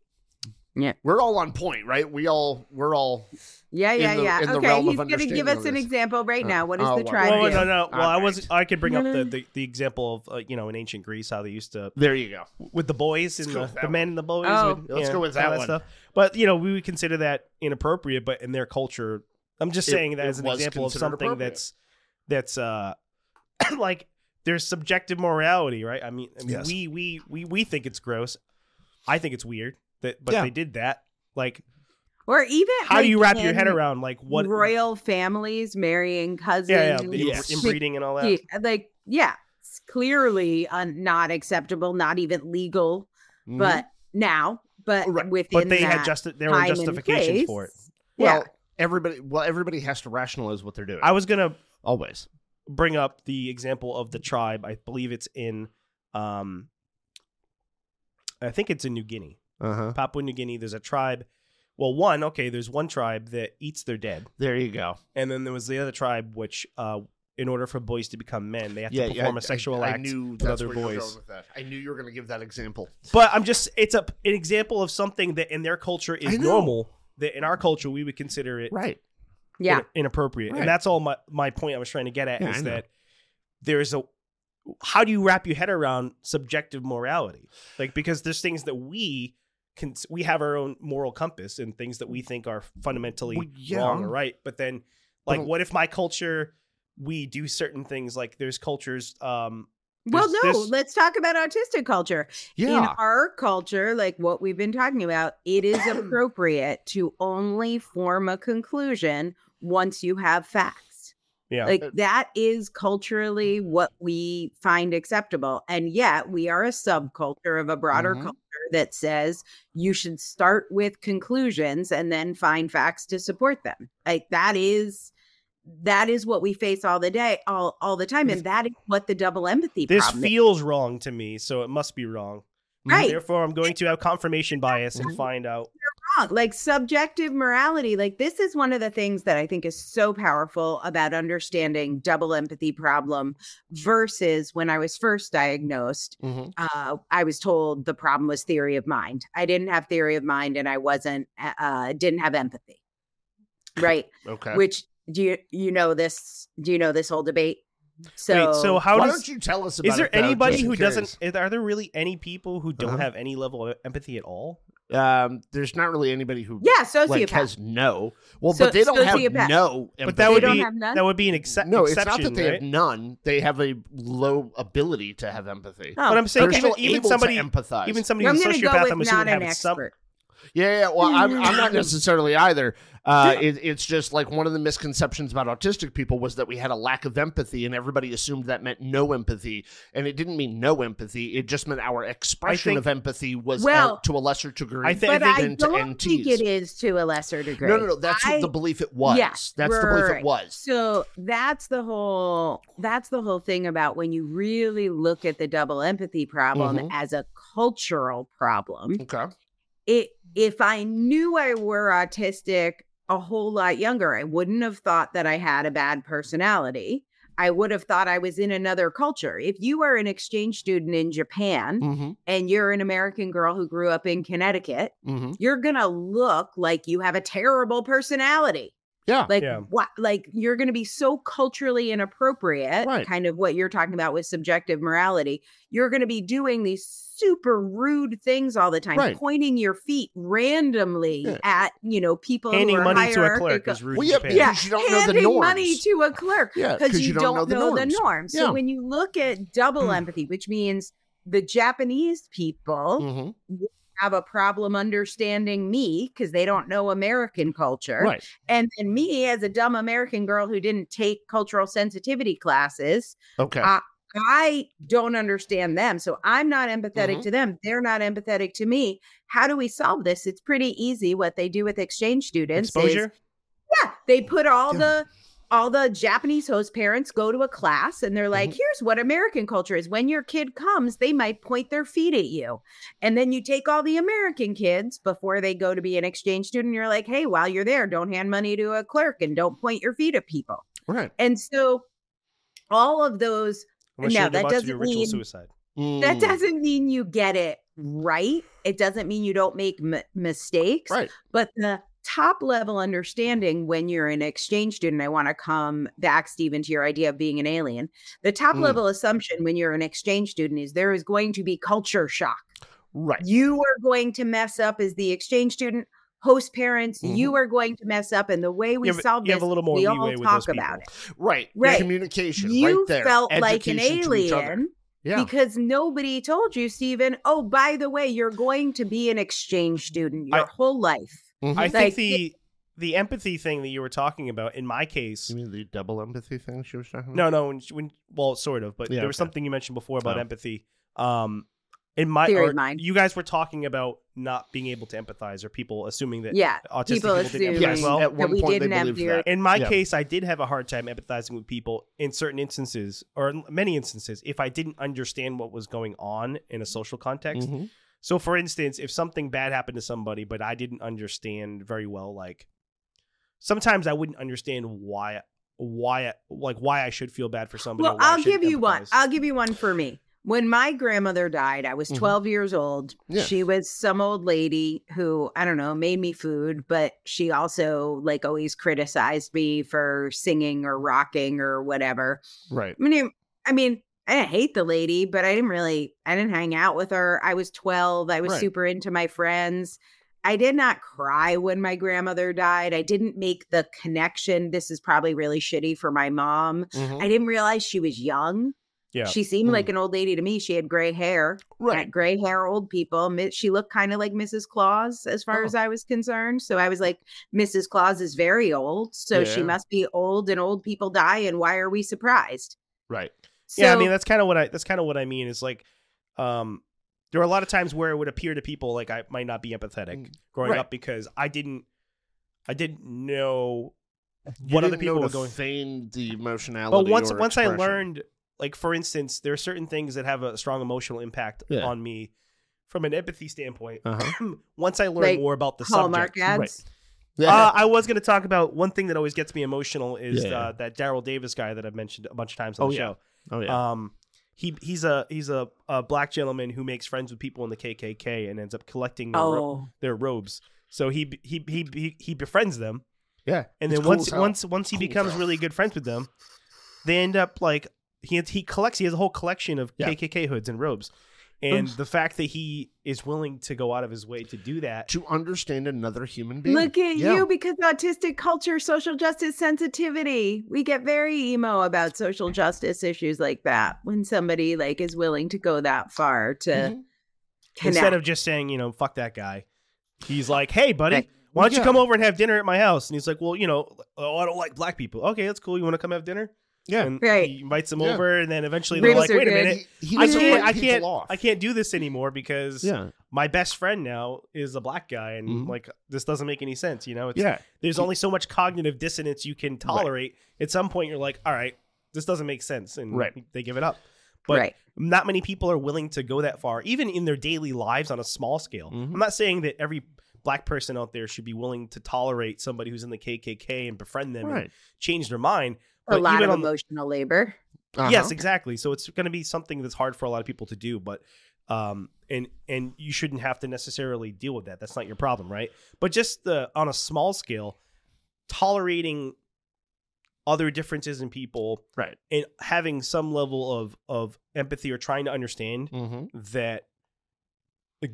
Yeah. we're all on point, right? We all we're all Yeah, in yeah, the- yeah. in the okay, he's going to give us an example right Uh, now. What does oh, the well, tribe Well, do? no, no. Well, I All was. I could bring up the, the, the example of uh, you know in ancient Greece how they used to there. You go. with the boys and the, with the men and the boys. Oh. would, Let's you go with all that one. stuff. But you know we would consider that inappropriate, but in their culture, I'm just It- saying that as an example of something that's that's uh like there's subjective morality, right? I mean, I mean Yes. we we we we think it's gross. I think it's weird that, but Yeah. they did that. Like, Or even how like, do you wrap your head around like what? royal families marrying cousins? yeah, yeah, the Yes. inbreeding and all that. Like yeah, it's clearly uh, not acceptable, not even legal. Mhm. But now, but right. within But they that had just there were time and justifications for it. place, well, yeah. everybody well everybody has to rationalize what they're doing. I was gonna Always. bring up the example of the tribe. I believe it's in, um, I think it's in New Guinea, Uh huh. Papua New Guinea. There's a tribe. Well, one okay. There's one tribe that eats their dead, There you go. and then there was the other tribe which, uh, in order for boys to become men, they have Yeah, to yeah. perform I- a sexual I, act I knew with that's other where boys. going with that. I knew you were going to give that example. But I'm just it's a an example of something that in their culture is normal. That in our culture we would consider it Right. yeah. inappropriate. Right. And that's all my, my point I was trying to get at Yeah, is that there's a how do you wrap your head around subjective morality? Like because there's things that we can we have our own moral compass and things that we think are fundamentally Well, yeah. wrong or right. But then like But- what if my culture we do certain things like there's cultures um Well, no, there's- let's talk about autistic culture. In Yeah. our culture, like what we've been talking about, it is appropriate to only form a conclusion once you have facts. Yeah. Like that is culturally what we find acceptable. And yet we are a subculture of a broader Mhm. culture that says you should start with conclusions and then find facts to support them. Like that is that is what we face all the day, all all the time. And that is what the double empathy this problem is. feels wrong to me, so it must be wrong. Right. Therefore, I'm going to have confirmation bias and Mhm. find out. Wrong. Like subjective morality, like this is one of the things that I think is so powerful about understanding double empathy problem versus when I was first diagnosed. Mhm. Uh, I was told the problem was theory of mind. I didn't have theory of mind, and I wasn't uh, didn't have empathy. Right. Okay. Which do you you know this? Do you know this whole debate? So, Wait, so how Why does don't you tell us about is there it, though, anybody who curious? doesn't? Are there really any people who don't Uh-huh. have any level of empathy at all? Um, there's not really anybody who yeah, sociopath. like has no. Well, So- but they don't have sociopath. no. But that would They don't be have none? that would be an exce- no. It's exception, not that they right? have none. They have a low ability to have empathy. Oh, But I'm saying They're even, still even able somebody to empathize. even somebody I'm who's a go sociopath, with I'm not assuming an have some. Yeah, yeah. Well, I'm, I'm not necessarily either. Uh, it, it's just like one of the misconceptions about autistic people was that we had a lack of empathy, and everybody assumed that meant no empathy, and it didn't mean no empathy. It just meant our expression think- of empathy was Well, uh, to a lesser degree. I thi- But think I don't think it is to a lesser degree. no, no, no. That's I- the belief it was. Yeah, that's the belief it was. So that's the whole that's the whole thing about when you really look at the double empathy problem Mhm. as a cultural problem. Okay. It if I knew I were autistic a whole lot younger, I wouldn't have thought that I had a bad personality. I would have thought I was in another culture. If you are an exchange student in Japan Mm-hmm. and you're an American girl who grew up in Connecticut, Mm-hmm. you're going to look like you have a terrible personality. Yeah. Like Yeah. what like you're going to be so culturally inappropriate, Right. kind of what you're talking about with subjective morality. You're going to be doing these super rude things all the time, Right. pointing your feet randomly Yeah. at, you know, people Handing money to a clerk is rude Well, in yeah, Japan. yeah. yeah, because you don't know the norms. money to a clerk Yeah, because you, don't, know, the norms. So Yeah. when you look at double Mm. empathy, which means the Japanese people Mhm. Have a problem understanding me because they don't know American culture. Right. And then me, as a dumb American girl who didn't take cultural sensitivity classes, Okay. Uh, I don't understand them. So I'm not empathetic Mhm. to them. They're not empathetic to me. How do we solve this? It's pretty easy. What they do with exchange students is Exposure. yeah, they put all Yeah. the all the Japanese host parents go to a class and they're like, Mhm. here's what American culture is. When your kid comes, they might point their feet at you. And then you take all the American kids before they go to be an exchange student. You're like, hey, while you're there, don't hand money to a clerk and don't point your feet at people. right. And so all of those, Unless No, that to do doesn't mean- suicide. that Mm. doesn't mean you get it right. It doesn't mean you don't make m- mistakes. Right. But the top level understanding when you're an exchange student, I want to come back, Stephen, to your idea of being an alien. The top Mm. level assumption when you're an exchange student is there is going to be culture shock. Right. You are going to mess up as the exchange student. Host parents, you are going to mess up. And the way we have- solve this, a little more we all talk about it. Right. Right. Communication. You right there. felt like an Education each other. alien Yeah. because nobody told you, Stephen. Oh, by the way, you're going to be an exchange student your I- whole life. Mhm. I Like, think the the empathy thing that you were talking about in my case You mean the double empathy thing she was talking about? no no when, when well sort of but Yeah, there was okay. something you mentioned before about Oh. empathy um in my Theory or of mine. you guys were talking about not being able to empathize or people assuming that Yeah, autistic people people, didn't empathize Yes. well At one we point, they didn't have believed that. in my Yeah. case i did have a hard time empathizing with people in certain instances or in many instances if i didn't understand what was going on in a social context Mhm. So, for instance, if something bad happened to somebody, but I didn't understand very well, like sometimes I wouldn't understand why, why, like why I should feel bad for somebody. Well, I'll give you one. I'll give you one for me. When my grandmother died, I was Mhm. 12 years old. Yeah. She was some old lady who, I don't know, made me food, but she also like always criticized me for singing or rocking or whatever. Right. I mean, I mean, I didn't hate the lady, but I didn't really, I didn't hang out with her. I was 12. I was Right. super into my friends. I did not cry when my grandmother died. I didn't make the connection. This is probably really shitty for my mom. Mhm. I didn't realize she was young. Yeah. She seemed Mm. like an old lady to me. She had gray hair. Right. Gray hair old people. She looked kind of like Mrs. Claus as far Oh. as I was concerned. So I was like, Mrs. Claus is very old. So she must be old and old people die. And why are we surprised? Right. So, yeah, I mean that's kind of what I that's kind of what I mean. Is like, um, there are a lot of times where it would appear to people like I might not be empathetic Mm, growing right. up because I didn't, I didn't know You what other didn't people know were to going. feign the emotionality. But once or once I learned, like for instance, there are certain things that have a strong emotional impact Yeah. on me from an empathy standpoint. Uh-huh. once I learned Like more about the Hallmark subject, ads. uh, I was going to talk about one thing that always gets me emotional is Yeah. uh, that Daryl Davis guy that I've mentioned a bunch of times on Oh, the yeah. show. Oh yeah. Um, he he's a he's a, a black gentleman who makes friends with people in the KKK and ends up collecting their, ro- Oh, their robes. So he, he he he he befriends them, yeah. and then cool once as once once he Cool becomes hell. really good friends with them, they end up like he he collects he has a whole collection of Yeah. KKK hoods and robes, and Oof. the fact that he is willing to go out of his way to do that. to understand another human being. look at Yeah. you because autistic culture, social justice sensitivity. We get very emo about social justice issues like that when somebody like is willing to go that far to Mhm. Instead of just saying you know fuck that guy, he's like hey buddy. Right. Why don't Yeah. you come over and have dinner at my house? And he's like, well, you know, oh, I don't like black people. Okay, that's cool. You want to come have dinner? Yeah. And Right. he invites them Yeah. over, and then eventually they're Ribs like, are wait a minute, He, he I can't, I can't, off. I can't do this anymore because Yeah. my best friend now is a black guy, and Mhm. like this doesn't make any sense. You know, it's, Yeah. there's only so much cognitive dissonance you can tolerate. At some point, you're like, all right, this doesn't make sense, and Right. they give it up. But right. not many people are willing to go that far, even in their daily lives on a small scale. Mhm. I'm not saying that every black person out there should be willing to tolerate somebody who's in the KKK and befriend them and change their mind. A But lot of on the- emotional labor. Uh-huh. Yes, exactly. So it's going to be something that's hard for a lot of people to do, but um and and you shouldn't have to necessarily deal with that. That's not your problem, right? But just the on a small scale, tolerating other differences in people Right. and having some level of of empathy or trying to understand Mm-hmm. that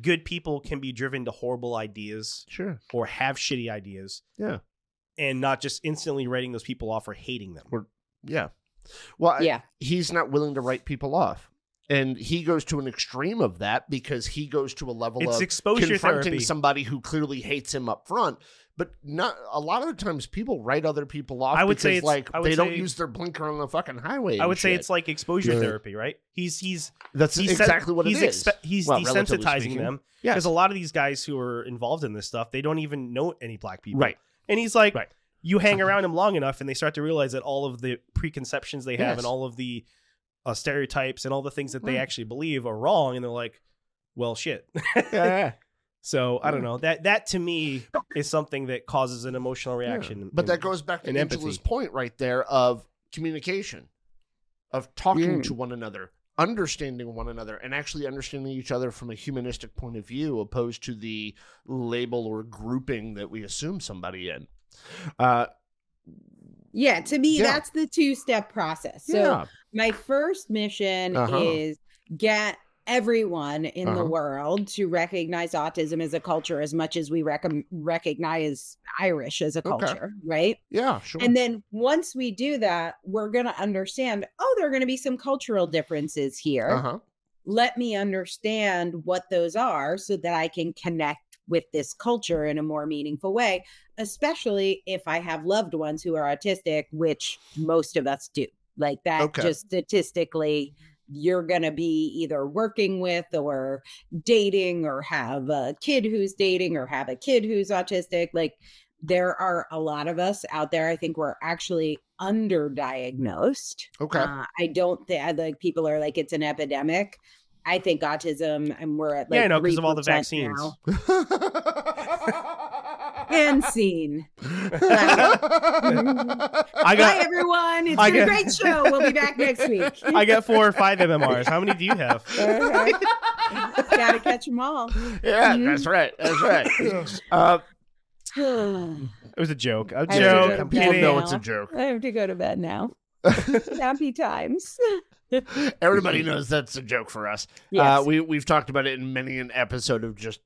good people can be driven to horrible ideas Sure. or have shitty ideas Yeah. And not just instantly writing those people off or hating them. Yeah. Well, I- Yeah. he's not willing to write people off. And he goes to an extreme of that because he goes to a level It's of exposure confronting therapy. somebody who clearly hates him up front. But not a lot of the times people write other people off I would because say like I would they don't use their blinker on the fucking highway. I and would say shit. it's like exposure Yeah. therapy, right? He's he's that's he's sen- exactly what he's it is. expe- he's Well, desensitizing speaking. them Yes. because a lot of these guys who are involved in this stuff they don't even know any black people, Right. And he's like, Right. you hang around him long enough, and they start to realize that all of the preconceptions they have Yes. and all of the uh, stereotypes and all the things that they actually believe are wrong, and they're like, well, shit. Yeah, yeah. so I don't Yeah. know that that to me is something that causes an emotional reaction. Yeah. But and- that goes back to and Angela's empathy. point right there of communication, of talking Mm. to one another, understanding one another, and actually understanding each other from a humanistic point of view, opposed to the label or grouping that we assume somebody in. Uh, Yeah, to me, Yeah. that's the two step process. So yeah, my first mission Uh-huh. is get everyone in Uh-huh. the world to recognize autism as a culture as much as we rec- recognize Irish as a Okay. culture, right? yeah, sure. And then once we do that, we're going to understand, oh, there are going to be some cultural differences here. uh-huh. Let me understand what those are so that I can connect with this culture in a more meaningful way, especially if I have loved ones who are autistic, which most of us do. Like that, Okay. just statistically, you're going to be either working with or dating or have a kid who's dating or have a kid who's autistic. Like there are a lot of us out there. I think we're actually underdiagnosed. Okay. Uh, I don't think like people are like it's an epidemic. I think autism, and we're at like yeah, I know because of all the vaccines. now. and scene. I Bye got everyone. It's I been a great show. We'll be back next week. I got four or five MMRs. How many do you have? Gotta catch them all. yeah, that's right. That's right. Uh, It was a joke. A I joke. I'm go people know it's a joke. I have to go to bed now. Happy times. Everybody knows that's a joke for us. Yes. Uh, we we've talked about it in many an episode of just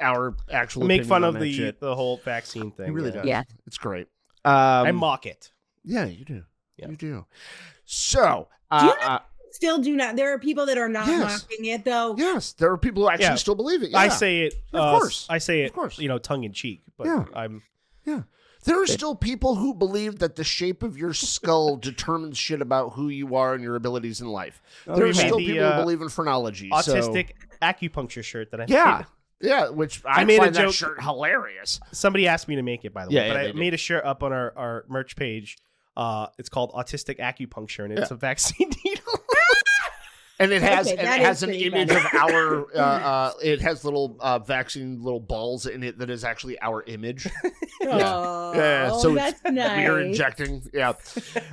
our actual Make fun of the shit. the whole vaccine thing. He really yeah. does. Yeah. It's great. Um, I mock it. yeah, you do. Yeah. You do. So, uh, Do you know- uh, Still do not. There are people that are not Yes. mocking it though. yes, there are people who actually Yeah. still believe it. Yeah. I say it. Of uh, course. I say it. Of course. You know, tongue in cheek. But Yeah. I'm. Yeah, there are still people who believe that the shape of your skull determines shit about who you are and your abilities in life. Oh, there are mean still the, people uh, who believe in phrenology. so- Autistic acupuncture shirt that I Yeah. made. Yeah, which I, I made a joke- shirt hilarious. Somebody asked me to make it, by the Yeah, way. yeah, but I did. made a shirt up on our, our merch page. Uh, it's called Autistic Acupuncture, and it's a vaccine needle. And it has Okay, and it has an image funny. of our uh, uh, it has little uh, vaccine little balls in it that is actually our image. Oh, Yeah, so that's nice. We are injecting, yeah.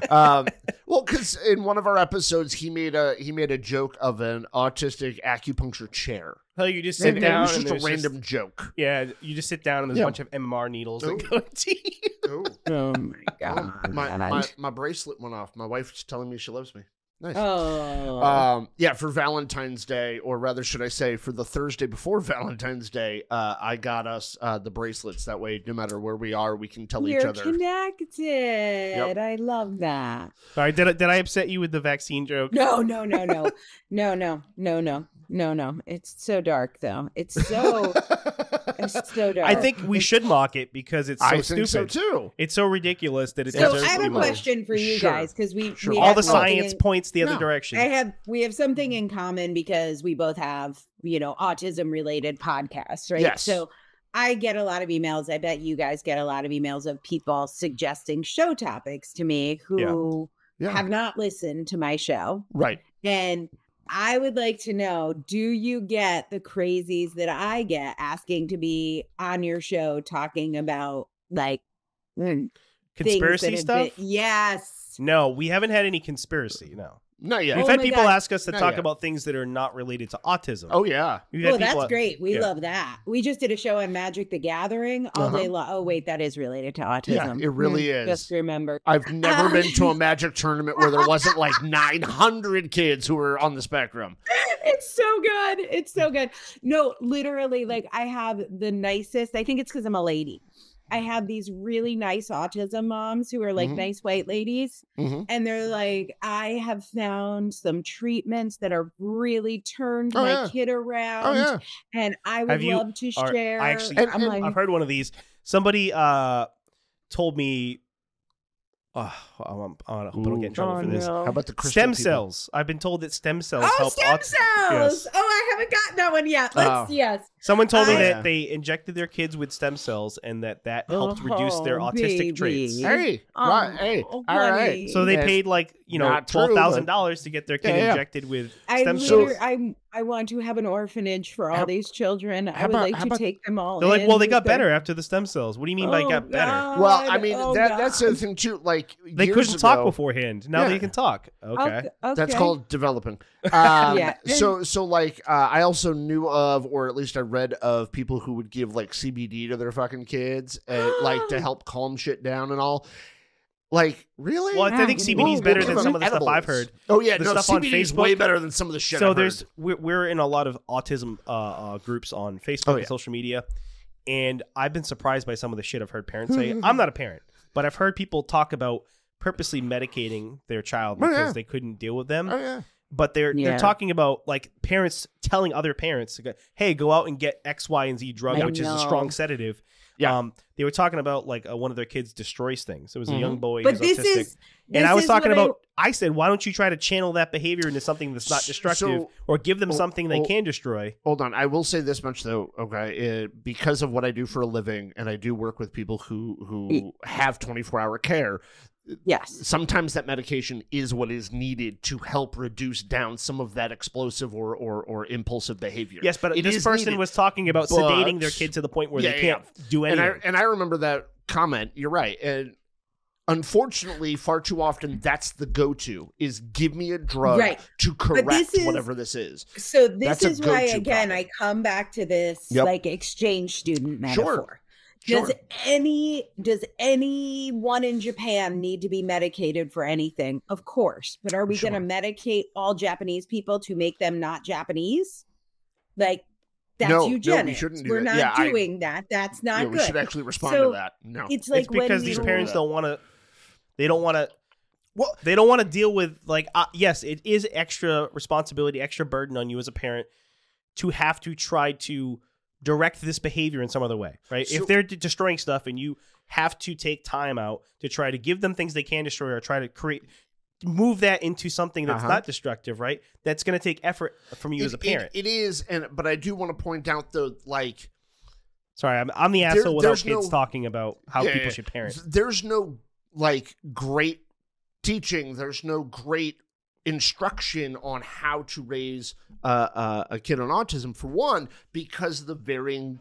Um, well, because in one of our episodes, he made a he made a joke of an autistic acupuncture chair. Hell, you just sit And it down. was and just a there's random joke. yeah, you just sit down and there's Yeah. a bunch of MMR needles Oh. that go into you. Oh my god. my, my my bracelet went off. My wife's telling me she loves me. Nice. Oh. Um, yeah, for Valentine's Day, or rather, should I say, for the Thursday before Valentine's Day, uh, I got us uh, the bracelets. That way, no matter where we are, we can tell each You're other. connected. I love that. Sorry, did I, did I upset you with the vaccine joke? No, no, no, no, no, no, no, no, no, no. It's so dark though. It's so it's so dark. I think we should mock it because it's so I stupid. think so too. It's so ridiculous that it So deserves I have a question for you Sure. guys because we, Sure. we All the science in- points the other No. direction. I have we have something in common because we both have you know autism related podcasts, right? Yes. So I get a lot of emails. I bet you guys get a lot of emails of people suggesting show topics to me who Yeah. have not listened to my show. Right. And I would like to know do you get the crazies that I get asking to be on your show talking about like mm, Conspiracy stuff? been- yes. No, we haven't had any conspiracy. No. Not yet. We've Oh had my people God. ask us to Not talk yet. about things that are not related to autism. oh yeah. We've had Well, people- that's great. We yeah. love that. We just did a show on Magic the Gathering all Uh-huh. day long. Oh, wait, that is related to Yeah, autism. it really Hmm, is. Just remember. I've never been to a magic tournament where there wasn't like 900 kids who were on the spectrum. it's so good. It's so good. No, literally, like I have the nicest. I think it's because I'm a lady. I have these really nice autism moms who are like Mhm. nice white ladies. Mhm. And they're like, I have found some treatments that are really turned Oh, my yeah. kid around. Oh yeah. And I would Have you- love to are- I share. actually- And- I'm and- like, I've heard one of these. Somebody uh told me. Oh, I'm, I hope I don't get in trouble oh, for this. no. How about the crystal Stem people? cells. I've been told that stem cells Oh, help. stem aut- cells! Yes. Oh, I haven't gotten that one yet. Let's Oh. yes. Someone told me I- that they injected their kids with stem cells and that that helped reduce their Oh, autistic traits. Hey, Oh, right. Hey, oh, all right. So they Yeah. paid like you know Not true, but- twelve thousand dollars to get their kid Yeah, yeah. injected with I stem literally, cells. I I want to have an orphanage for all How- these children. I how would about- like how to about- take them all. They're like, in well, they with got their- better after the stem cells. What do you mean by Oh, got better? Well, I mean Oh, that that's the God. thing too. Like They years couldn't talk ago- beforehand. Now Yeah. they can talk. Okay. Okay, That's called developing. Um, Yeah. So so like uh, I also knew of, or at least I read of people who would give like CBD to their fucking kids, and like to help calm shit down and all. Like really? Well, I think Yeah. CBD is better than some of the stuff I've heard. Oh yeah, The no, stuff on CBD is Facebook- way better than some of the shit. so I've there's heard. we're, we're in a lot of autism uh, uh, groups on Facebook Oh, yeah. and social media, and I've been surprised by some of the shit I've heard parents say. I'm not a parent, but I've heard people talk about purposely medicating their child Oh, because yeah. they couldn't deal with them. Oh yeah. But they're Yeah. they're talking about like parents telling other parents go, "Hey, go out and get X, Y, and Z drug, I which is a strong sedative." Yeah. Um, they were talking about like uh, one of their kids destroys things. It was a Mhm. young boy. But he was this autistic. is. and I was talking what I- about. I, said, why don't you try to channel that behavior into something that's not destructive, so- or give them oh, something they oh, can destroy? Hold on. I will say this much though. Okay, uh, because of what I do for a living, and I do work with people who who have 24 hour care. Yes. Sometimes that medication is what is needed to help reduce down some of that explosive or or, or impulsive behavior. Yes, but It this person needed. was talking about But- sedating their kid to the point where Yeah, they can't do and anything. I and I remember that comment. You're right, and unfortunately, far too often that's the go to is give me a drug Right. to this correct is- whatever this is. So this That's is why again problem. I come back to this Yep. like exchange student Sure. Metaphor. Does any does anyone in Japan need to be medicated for anything? Of course, but are we Sure. going to medicate all Japanese people to make them not Japanese? Like that's No, no, we eugenics. shouldn't do We're that. not Yeah, I- doing that. That's not Yeah, we should actually respond So, to that. No, It's like it's because these you- parents don't want to. They don't want to. Well- they don't want to deal with like. Uh, yes, it is extra responsibility, extra burden on you as a parent to have to try to direct this behavior in some other way, right? So- if they're de- destroying stuff and you have to take time out to try to give them things they can destroy or try to create move that into something that's Uh-huh. not destructive, right? That's going to take effort from you It- as a it- parent. it is, and but I do want to point out though, like Sorry, I'm, I'm the There- asshole without there's kids no- talking about how Yeah, people should parent. there's no like great teaching. There's no great instruction on how to raise uh, uh, a kid on autism. For one, because of the varying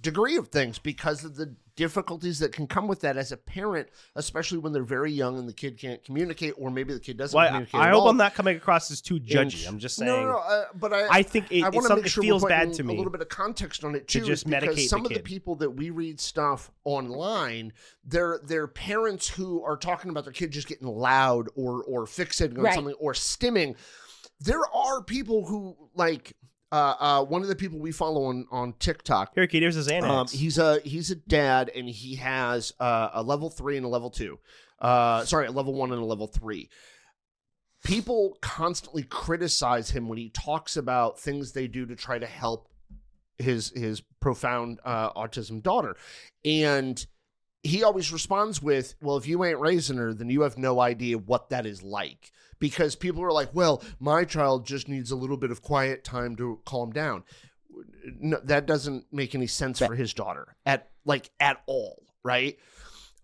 degree of things, because of the difficulties that can come with that as a parent, especially when they're very young and the kid can't communicate, or maybe the kid doesn't Well, I, communicate. I at hope all. I'm not coming across as too judgy. And- I'm just saying. No, no, no uh, but I, I think it, I it's want to some- make it sure feels we're bad putting to me. A little bit of context on it to too, just is because medicate some the of the people that we read stuff online, they're they're parents who are talking about their kid just getting loud or or fixating on Right. something or stimming. There are people who like uh, uh, one of the people we follow on on TikTok. Here, kid, here's his Xanax. Um, he's a he's a dad, and he has uh, a level three and a level two. Uh, sorry, a level one and a level three. People constantly criticize him when he talks about things they do to try to help his his profound uh, autism daughter, and he always responds with, "Well, if you ain't raising her, then you have no idea what that is like." Because people are like, "Well, my child just needs a little bit of quiet time to calm down." No, that doesn't make any sense for his daughter at like at all, right?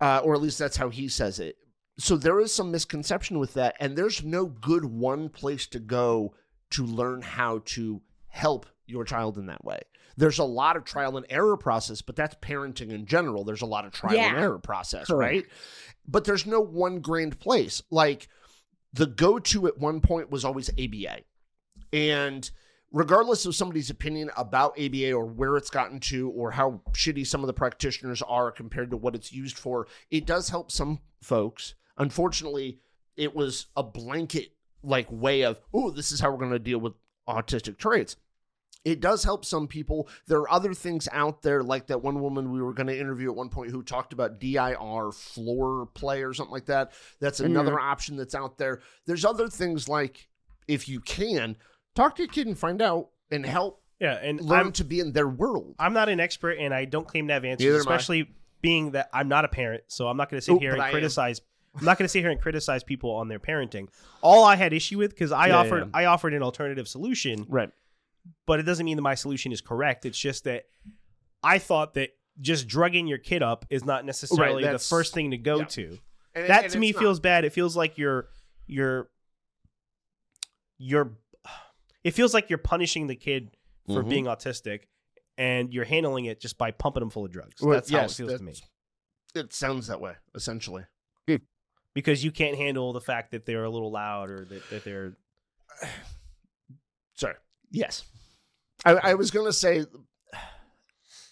Uh, or at least that's how he says it. So there is some misconception with that, and there's no good one place to go to learn how to help your child in that way. There's a lot of trial and error process, but that's parenting in general. There's a lot of trial and error process, Correct. right? But there's no one grained place. Like the go-to at one point was always ABA, and regardless of somebody's opinion about ABA or where it's gotten to or how shitty some of the practitioners are compared to what it's used for, it does help some folks. Unfortunately, it was a blanket like way of, oh, this is how we're going to deal with autistic traits. It does help some people. There are other things out there, like that one woman we were going to interview at one point who talked about DIR floor play or something like that. That's mm-hmm. another option that's out there. There's other things like, if you can, talk to a kid and find out and help Yeah, and learn I'm to be in their world. I'm not an expert, and I don't claim to have answers, Neither especially being that I'm not a parent. So I'm not going to sit here and I am. criticize. I'm not going to sit here and criticize people on their parenting. All I had issue with because I Yeah, offered yeah. I offered an alternative solution, Right. But it doesn't mean that my solution is correct. It's just that I thought that just drugging your kid up is not necessarily the first thing to go yeah. to. And, that and to me it's not. feels bad. It feels like you're you're you're it feels like you're punishing the kid for Mhm. being autistic and you're handling it just by pumping them full of drugs. Well, That's how it yes, feels to me. It sounds that way, essentially. Because you can't handle the fact that they're a little loud or that, that they're Sorry. Yes. I, I was going to say,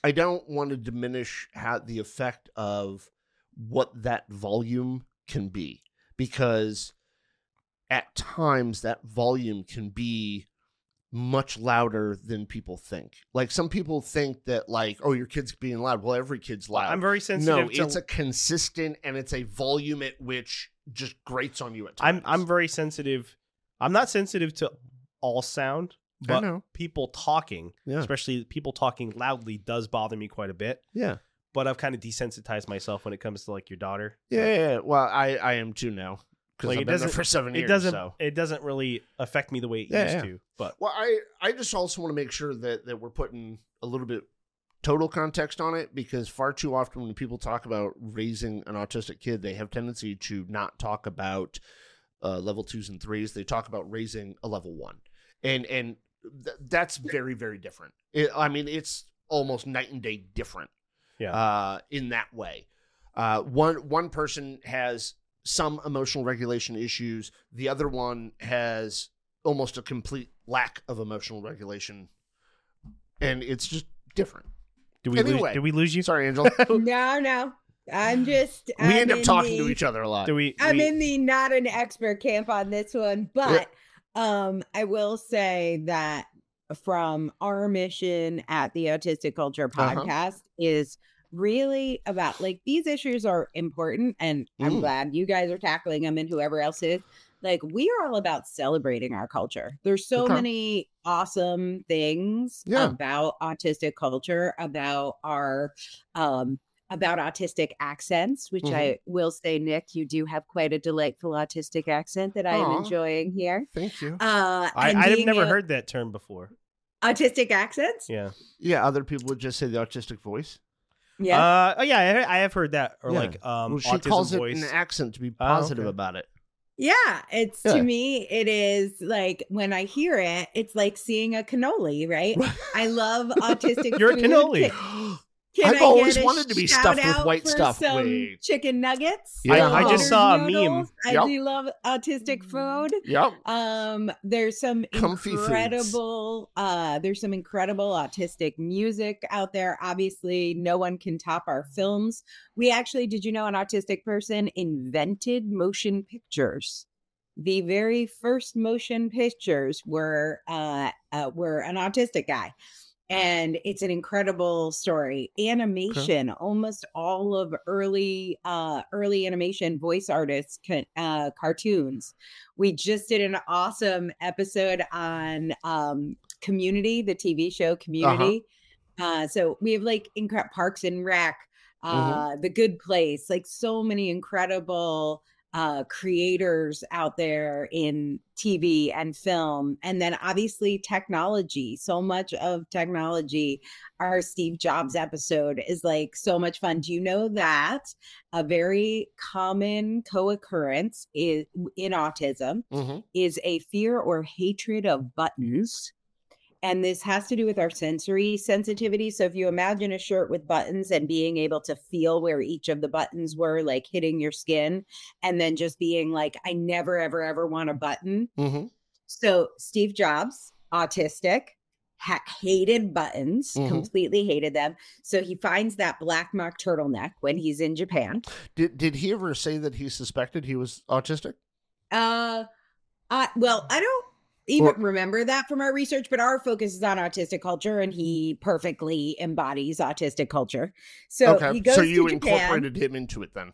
I don't want to diminish how the effect of what that volume can be because at times that volume can be much louder than people think. Like some people think that like, oh, your kid's being loud. Well, every kid's loud. I'm very sensitive no, to it's a consistent and it's a volume at which just grates on you at times. I'm. I'm very sensitive. I'm not sensitive to all sound, but people talking, Yeah. especially people talking loudly does bother me quite a bit. Yeah. But I've kind of desensitized myself when it comes to like your daughter. Yeah, yeah, yeah. Well, I, I am too now because Like, I've it been there doesn't- for seven years. it doesn't So. it doesn't really affect me the way it used to. But Well, I I just also want to make sure that that we're putting a little bit total context on it because far too often when people talk about raising an autistic kid, they have tendency to not talk about uh, level twos and threes. They talk about raising a level one, and and th- that's very very different. It, I mean, it's almost night and day different. Yeah. Uh, in that way, uh, one one person has some emotional regulation issues. The other one has almost a complete lack of emotional regulation, and it's just different. did we lose, Anyway. did we lose you? Sorry, Angela. No, no. I'm just. we I'm end up talking the- to each other a lot. Did we? I'm we- in the not an expert camp on this one, but um, I will say that from our mission at the Autistic Culture Uh-huh. podcast is really about like these issues are important, and I'm Mm. glad you guys are tackling them, and whoever else is. Like we are all about celebrating our culture. There's so Okay. many awesome things Yeah. about autistic culture, about our um about autistic accents, which Mhm. I will say, Nick, you do have quite a delightful autistic accent that I am enjoying here. Thank you. Uh, I, I have never a- heard that term before. autistic accents. Yeah. Yeah, other people would just say the autistic voice. Yeah, Uh, oh yeah, I, I have heard that. Or Yeah. like um, well, she autism calls voice. it an accent to be Oh, positive okay. about it. yeah. It's yeah. to me, it is like when I hear it, it's like seeing a cannoli, right? I love autistic. You're a cannoli. Can, I've always wanted to be stuffed with white stuff. Wait. chicken nuggets. Yeah. I just saw a meme. noodles. I do love autistic food. Yep. Um, there's some Comfy foods. incredible, uh, there's some incredible autistic music out there. Obviously, no one can top our films. We actually, did you know, an autistic person invented motion pictures. The very first motion pictures were uh, uh were an autistic guy. And it's an incredible story. Animation, almost all of early uh early animation voice artists can uh cartoons. We just did an awesome episode on um community the tv show community. Uh so we have like incredible parks and rec uh the good place like so many incredible uh creators out there in tv and film. And then obviously technology. So much of technology our steve jobs episode is like so much fun. Do you know that a very common co-occurrence is in autism hmm is a fear or hatred of buttons and this has to do with our sensory sensitivity. So if you imagine a shirt with buttons and being able to feel where each of the buttons were like hitting your skin and then just being like I never ever ever want a button. Mm-hmm. So Steve Jobs, autistic, ha- hated buttons, Mhm. completely hated them. So he finds that black mock turtleneck when he's in Japan. Did did he ever say that he suspected he was autistic? Uh, uh well, I don't even Or- remember that from our research, but our focus is on autistic culture, and he perfectly embodies autistic culture. So he goes so you incorporated him into it then.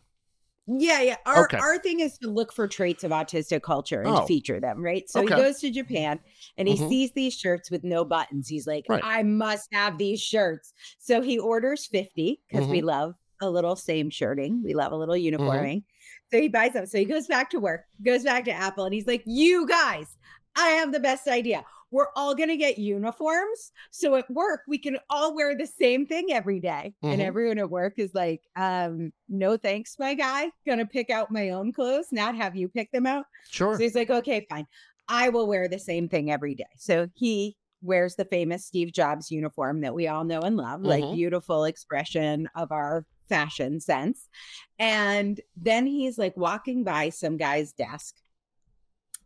Yeah, yeah. Our Okay. our thing is to look for traits of autistic culture and Oh. feature them, right? So Okay. he goes to Japan and he Mhm. sees these shirts with no buttons. He's like, Right. I must have these shirts. So he orders 50 because we love a little same shirting. We love a little uniforming. So he buys them. So he goes back to work, goes back to Apple, and he's like, You guys, I have the best idea. We're all going to get uniforms. So at work, we can all wear the same thing every day. And Mhm. everyone at work is like, um, no thanks, my guy. Gonna pick out my own clothes, not have you pick them out. Sure. So he's like, okay, fine. I will wear the same thing every day. So he wears the famous Steve Jobs uniform that we all know and love, like Mhm. beautiful expression of our fashion sense. And then he's like walking by some guy's desk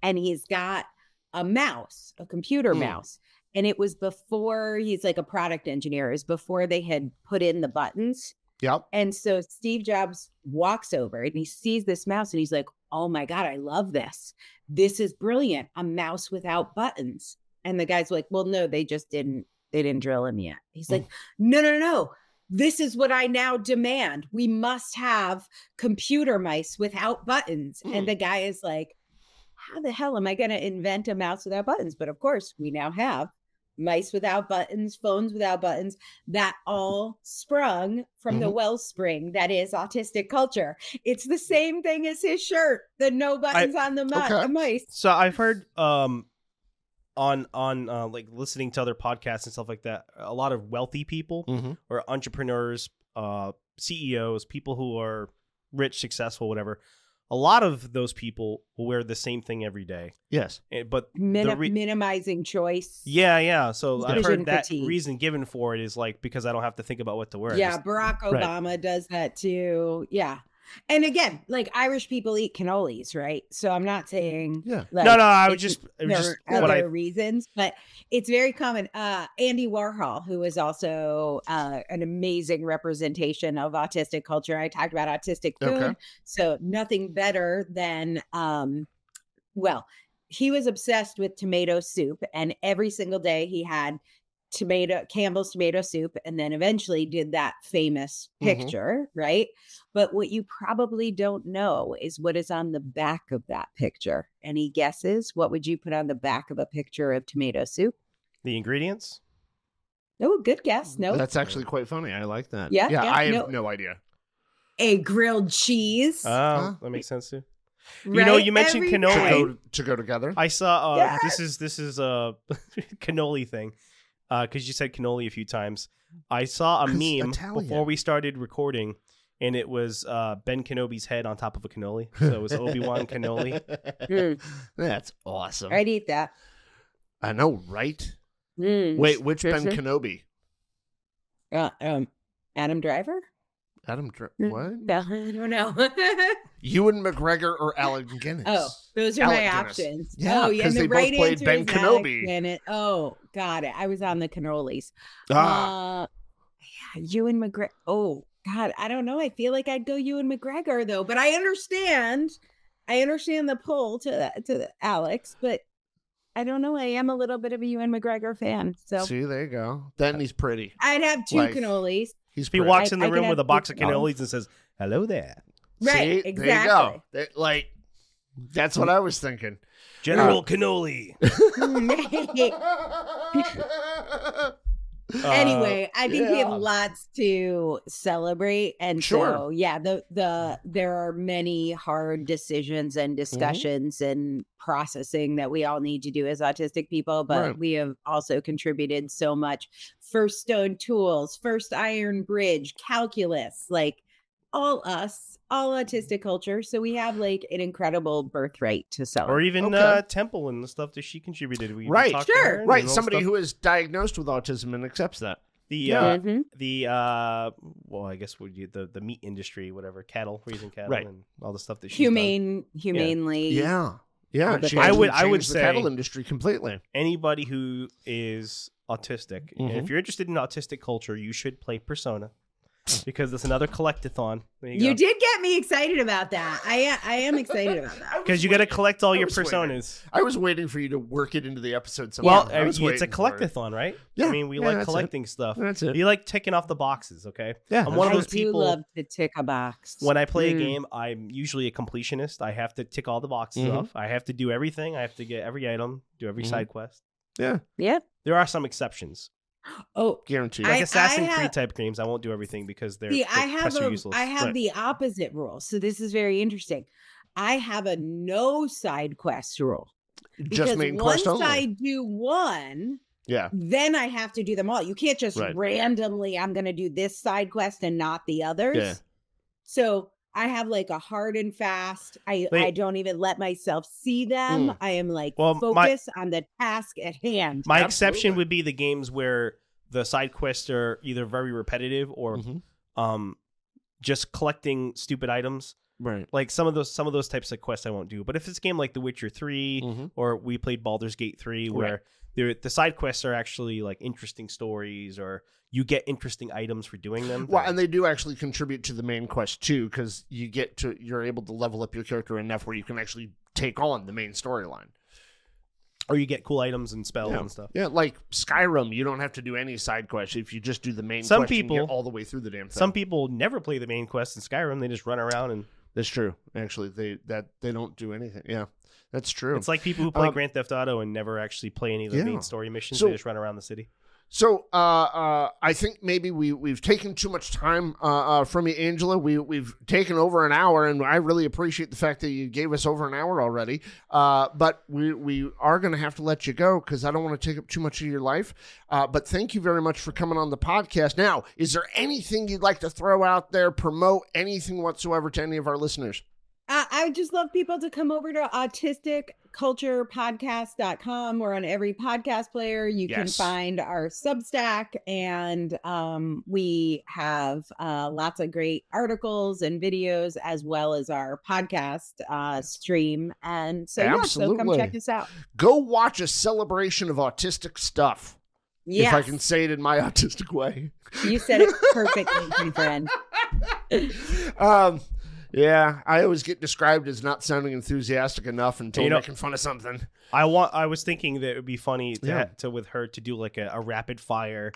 and he's got a mouse, a computer Hmm. mouse. And it was before he's like a product engineer, is before they had put in the buttons. Yep. And so Steve Jobs walks over and he sees this mouse and he's like, Oh my God, I love this. This is brilliant. A mouse without buttons. And the guy's like, Well, no, they just didn't, they didn't drill him yet. He's Mm. like, No, no, no, no. This is what I now demand. We must have computer mice without buttons. Mm. And the guy is like, How the hell am I going to invent a mouse without buttons? But of course, we now have mice without buttons, phones without buttons, that all sprung from the Mhm. wellspring that is autistic culture. It's the same thing as his shirt, the no buttons on the, mi- Okay. the mice. So I've heard um on on uh, like listening to other podcasts and stuff like that, a lot of wealthy people Mm-hmm. or entrepreneurs, uh CEOs, people who are rich, successful, whatever. A lot of those people will wear the same thing every day. Yes. Eh, But Min- re- minimizing choice. yeah, yeah. So I've heard that fatigue. reason given for it is like because I don't have to think about what to wear. Yeah, just- Barack Right. Obama does that too. Yeah. And again, like Irish people eat cannolis, right? So I'm not saying Yeah. like, no, no. I was just, it was there just are other I. reasons, but it's very common. Uh, Andy Warhol, who is also uh, an amazing representation of autistic culture. I talked about autistic food, Okay. so nothing better than, um, well, he was obsessed with tomato soup, and every single day he had tomato Campbell's tomato soup, and then eventually did that famous Mhm. picture, right? But what you probably don't know is what is on the back of that picture. Any guesses? What would you put on the back of a picture of tomato soup? The ingredients. Oh, good guess. No, That's actually quite funny. I like that. Yeah, Yeah. yeah, I have no. no, idea. a grilled cheese. Oh, Huh? that makes sense too. you know, you mentioned Every cannoli. To go to go together. I saw. Uh, Yeah. This is this is a cannoli thing, because you said cannoli a few times. I saw a meme Italian. before we started recording, and it was uh, Ben Kenobi's head on top of a cannoli. So it was Obi Wan cannoli. Mm. That's awesome. I'd eat that. I know, right? Mm. Wait, which Ben Kenobi? Uh, um, Adam Driver? Adam Dr- Mm. what? No, I don't know. Ewan McGregor or Alec Guinness? oh, those are Alec my Guinness. options. Yeah, oh, yeah. And the they both right played answer Ben Alec Kenobi. Oh, got it. I was on the cannolis. Ah, Uh, yeah, Ewan McGregor. Oh God, I don't know. I feel like I'd go Ewan McGregor though, but I understand. I understand the pull to to Alex, but I don't know. I am a little bit of a Ewan McGregor fan, so see, there you go. Then he's pretty. I'd have two Life. cannolis. He's he pretty. walks I- in the I room have with a box of two- cannolis and says, "Hello there, Right, See? exactly. There you go. That- like, that's what I was thinking. General Uh, Cannoli." Uh, anyway, I think we have lots to celebrate, and Sure. so yeah, the the there are many hard decisions Mm-hmm. and discussions and processing that we all need to do as autistic people. But Right. we have also contributed so much. First Stone Tools, First Iron Bridge, calculus, like all us, all autistic culture. So we have like an incredible birthright to celebrate. Or even Okay. uh, Temple and the stuff that she contributed. We Right. talked to Sure. her and Right, somebody stuff. who is diagnosed with autism and accepts that. the Yeah. uh, Mhm. the uh, well, I guess would you the the meat industry, whatever, cattle raising cattle, Right. and all the stuff that she's done. humane, humanely. Yeah. Yeah, But she I would- I would the say- cattle industry completely. Anybody who is autistic, and Mhm. if you're interested in autistic culture, you should play Persona because it's another collectathon. There you, You did get me excited about that. I I am excited about that. because you got to collect all I your was waiting. personas. I was waiting for you to work it into the episode. Somehow. Well, I was it's a waiting for it. collectathon, right? Yeah, I mean, we yeah, like that's it. collecting stuff. That's it. You like ticking off the boxes, okay? Yeah, I'm one of those do people. love to tick a box. when I play a Mm. game, I'm usually a completionist. I have to tick all the boxes Mhm. off. I have to do everything. I have to get every item, do every Mhm. side quest. yeah, Yeah. There are some exceptions, Oh, guaranteed. like I- Assassin's have- Creed type games. I won't do everything because they're, See, they're I have a, useless. I have Right. the opposite rule. So this is very interesting. I have a no side quest rule. Just Because main once only. I do one, yeah, then I have to do them all. You can't just Right. randomly, I'm going to do this side quest and not the others. Yeah. So I have like a hard and fast. I, Wait. I don't even let myself see them. Mm. I am like Well, my- focus on the task at hand. My exception would be the games where the side quests are either very repetitive or Mhm. um, just collecting stupid items. right. Like some of those some of those types of quests I won't do. But if it's a game like The Witcher 3 Mhm. or we played Baldur's Gate 3 Right. where the the side quests are actually like interesting stories or you get interesting items for doing them. Well, and they do actually contribute to the main quest too, because you get to you're able to level up your character enough where you can actually take on the main storyline. or you get cool items and spells Yeah. and stuff. Yeah, like Skyrim, you don't have to do any side quests if you just do the main. Some quest, you can get people- all the way through the damn thing. Some people never play the main quest in Skyrim. They just run around and That's true. Actually, they that they don't do anything. Yeah, that's true. it's like people who play Um, Grand Theft Auto and never actually play any of the Yeah. main story missions. So- they just run around the city. So uh, uh, I think maybe we we've taken too much time uh, uh, from you, Angela. We we've taken over an hour, and I really appreciate the fact that you gave us over an hour already. Uh, but we we are going to have to let you go because I don't want to take up too much of your life. Uh, but thank you very much for coming on the podcast. Now, is there anything you'd like to throw out there, promote anything whatsoever to any of our listeners? I would just love people to come over to autisticculturepodcast.com. We're on every podcast player. You can find our Substack, and um, we have uh, lots of great articles and videos, as well as our podcast uh, stream. And so, yeah, so come check us out. Go watch a celebration of autistic stuff. Yes, If I can say it in my autistic way. you said it perfectly, my friend. um, yeah, I always get described as not sounding enthusiastic enough until You know- making fun of something. I want. I was thinking that it would be funny to, Yeah. to with her to do like a, a rapid fire,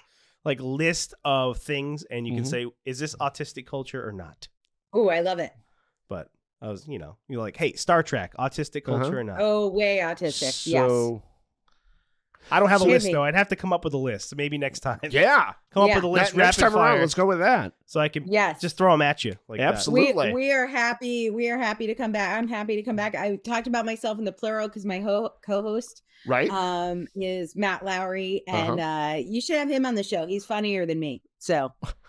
like list of things, and you can Mhm. say, is this autistic culture or not? Oh, I love it. But I was, you know, you're like, hey, Star Trek, autistic culture Uh-huh. or not? Oh, way autistic. yes. So I don't have a Jimmy. list though. I'd have to come up with a list. Maybe next time. yeah, Come up with a list next rapid time around, fire, let's go with that. so I can Yes. just throw them at you like that. Absolutely. Absolutely. We, we are happy. We are happy to come back. I'm happy to come back. I talked about myself in the plural because my ho- co-host Right? um is Matt Lowry, Uh-huh. and uh you should have him on the show. He's funnier than me. So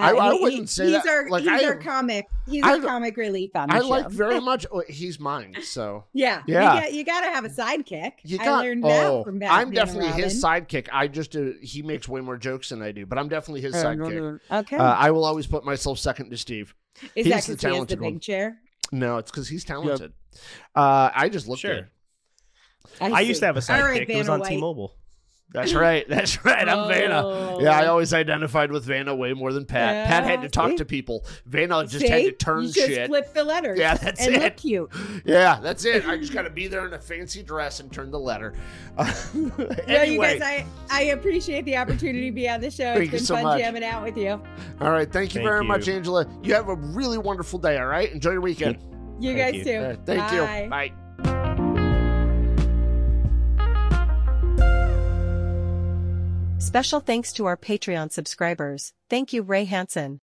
I- I he- wouldn't he- say he's that. Our, Like, he's I our comic. He's I- our comic relief on the I show. like very much. oh, he's mine, so yeah, Yeah. You, got, you got to have a sidekick. you I got. learned oh, that from Batman I'm definitely his sidekick. I just uh, he makes way more jokes than I do, but I'm definitely his Uh, sidekick. Okay, Uh, I will always put myself second to Steve. is he's that the because he has the big one. chair? No, it's because he's talented. Uh, I just look Sure. good. I used to have a sidekick. right, it was on White. T-Mobile. That's right. That's right. I'm Vanna. Yeah, I Oh. always identified with Vanna way more than Pat. Pat had to talk see? to people. Vanna just See? had to turn you just shit. flip the letters. Yeah, that's and it. look cute. Yeah, that's it. I just got to be there in a fancy dress and turn the letter. Uh, Yeah, you guys, I, I appreciate the opportunity to be on the show. Thank it's you been so fun much. jamming out with you. all right. Thank you Thank very much. Angela. You have a really wonderful day. All right. Enjoy your weekend. You Thank guys you. too. All right, thank Bye. you. Bye. Special thanks to our Patreon subscribers. Thank you, Ray Hansen,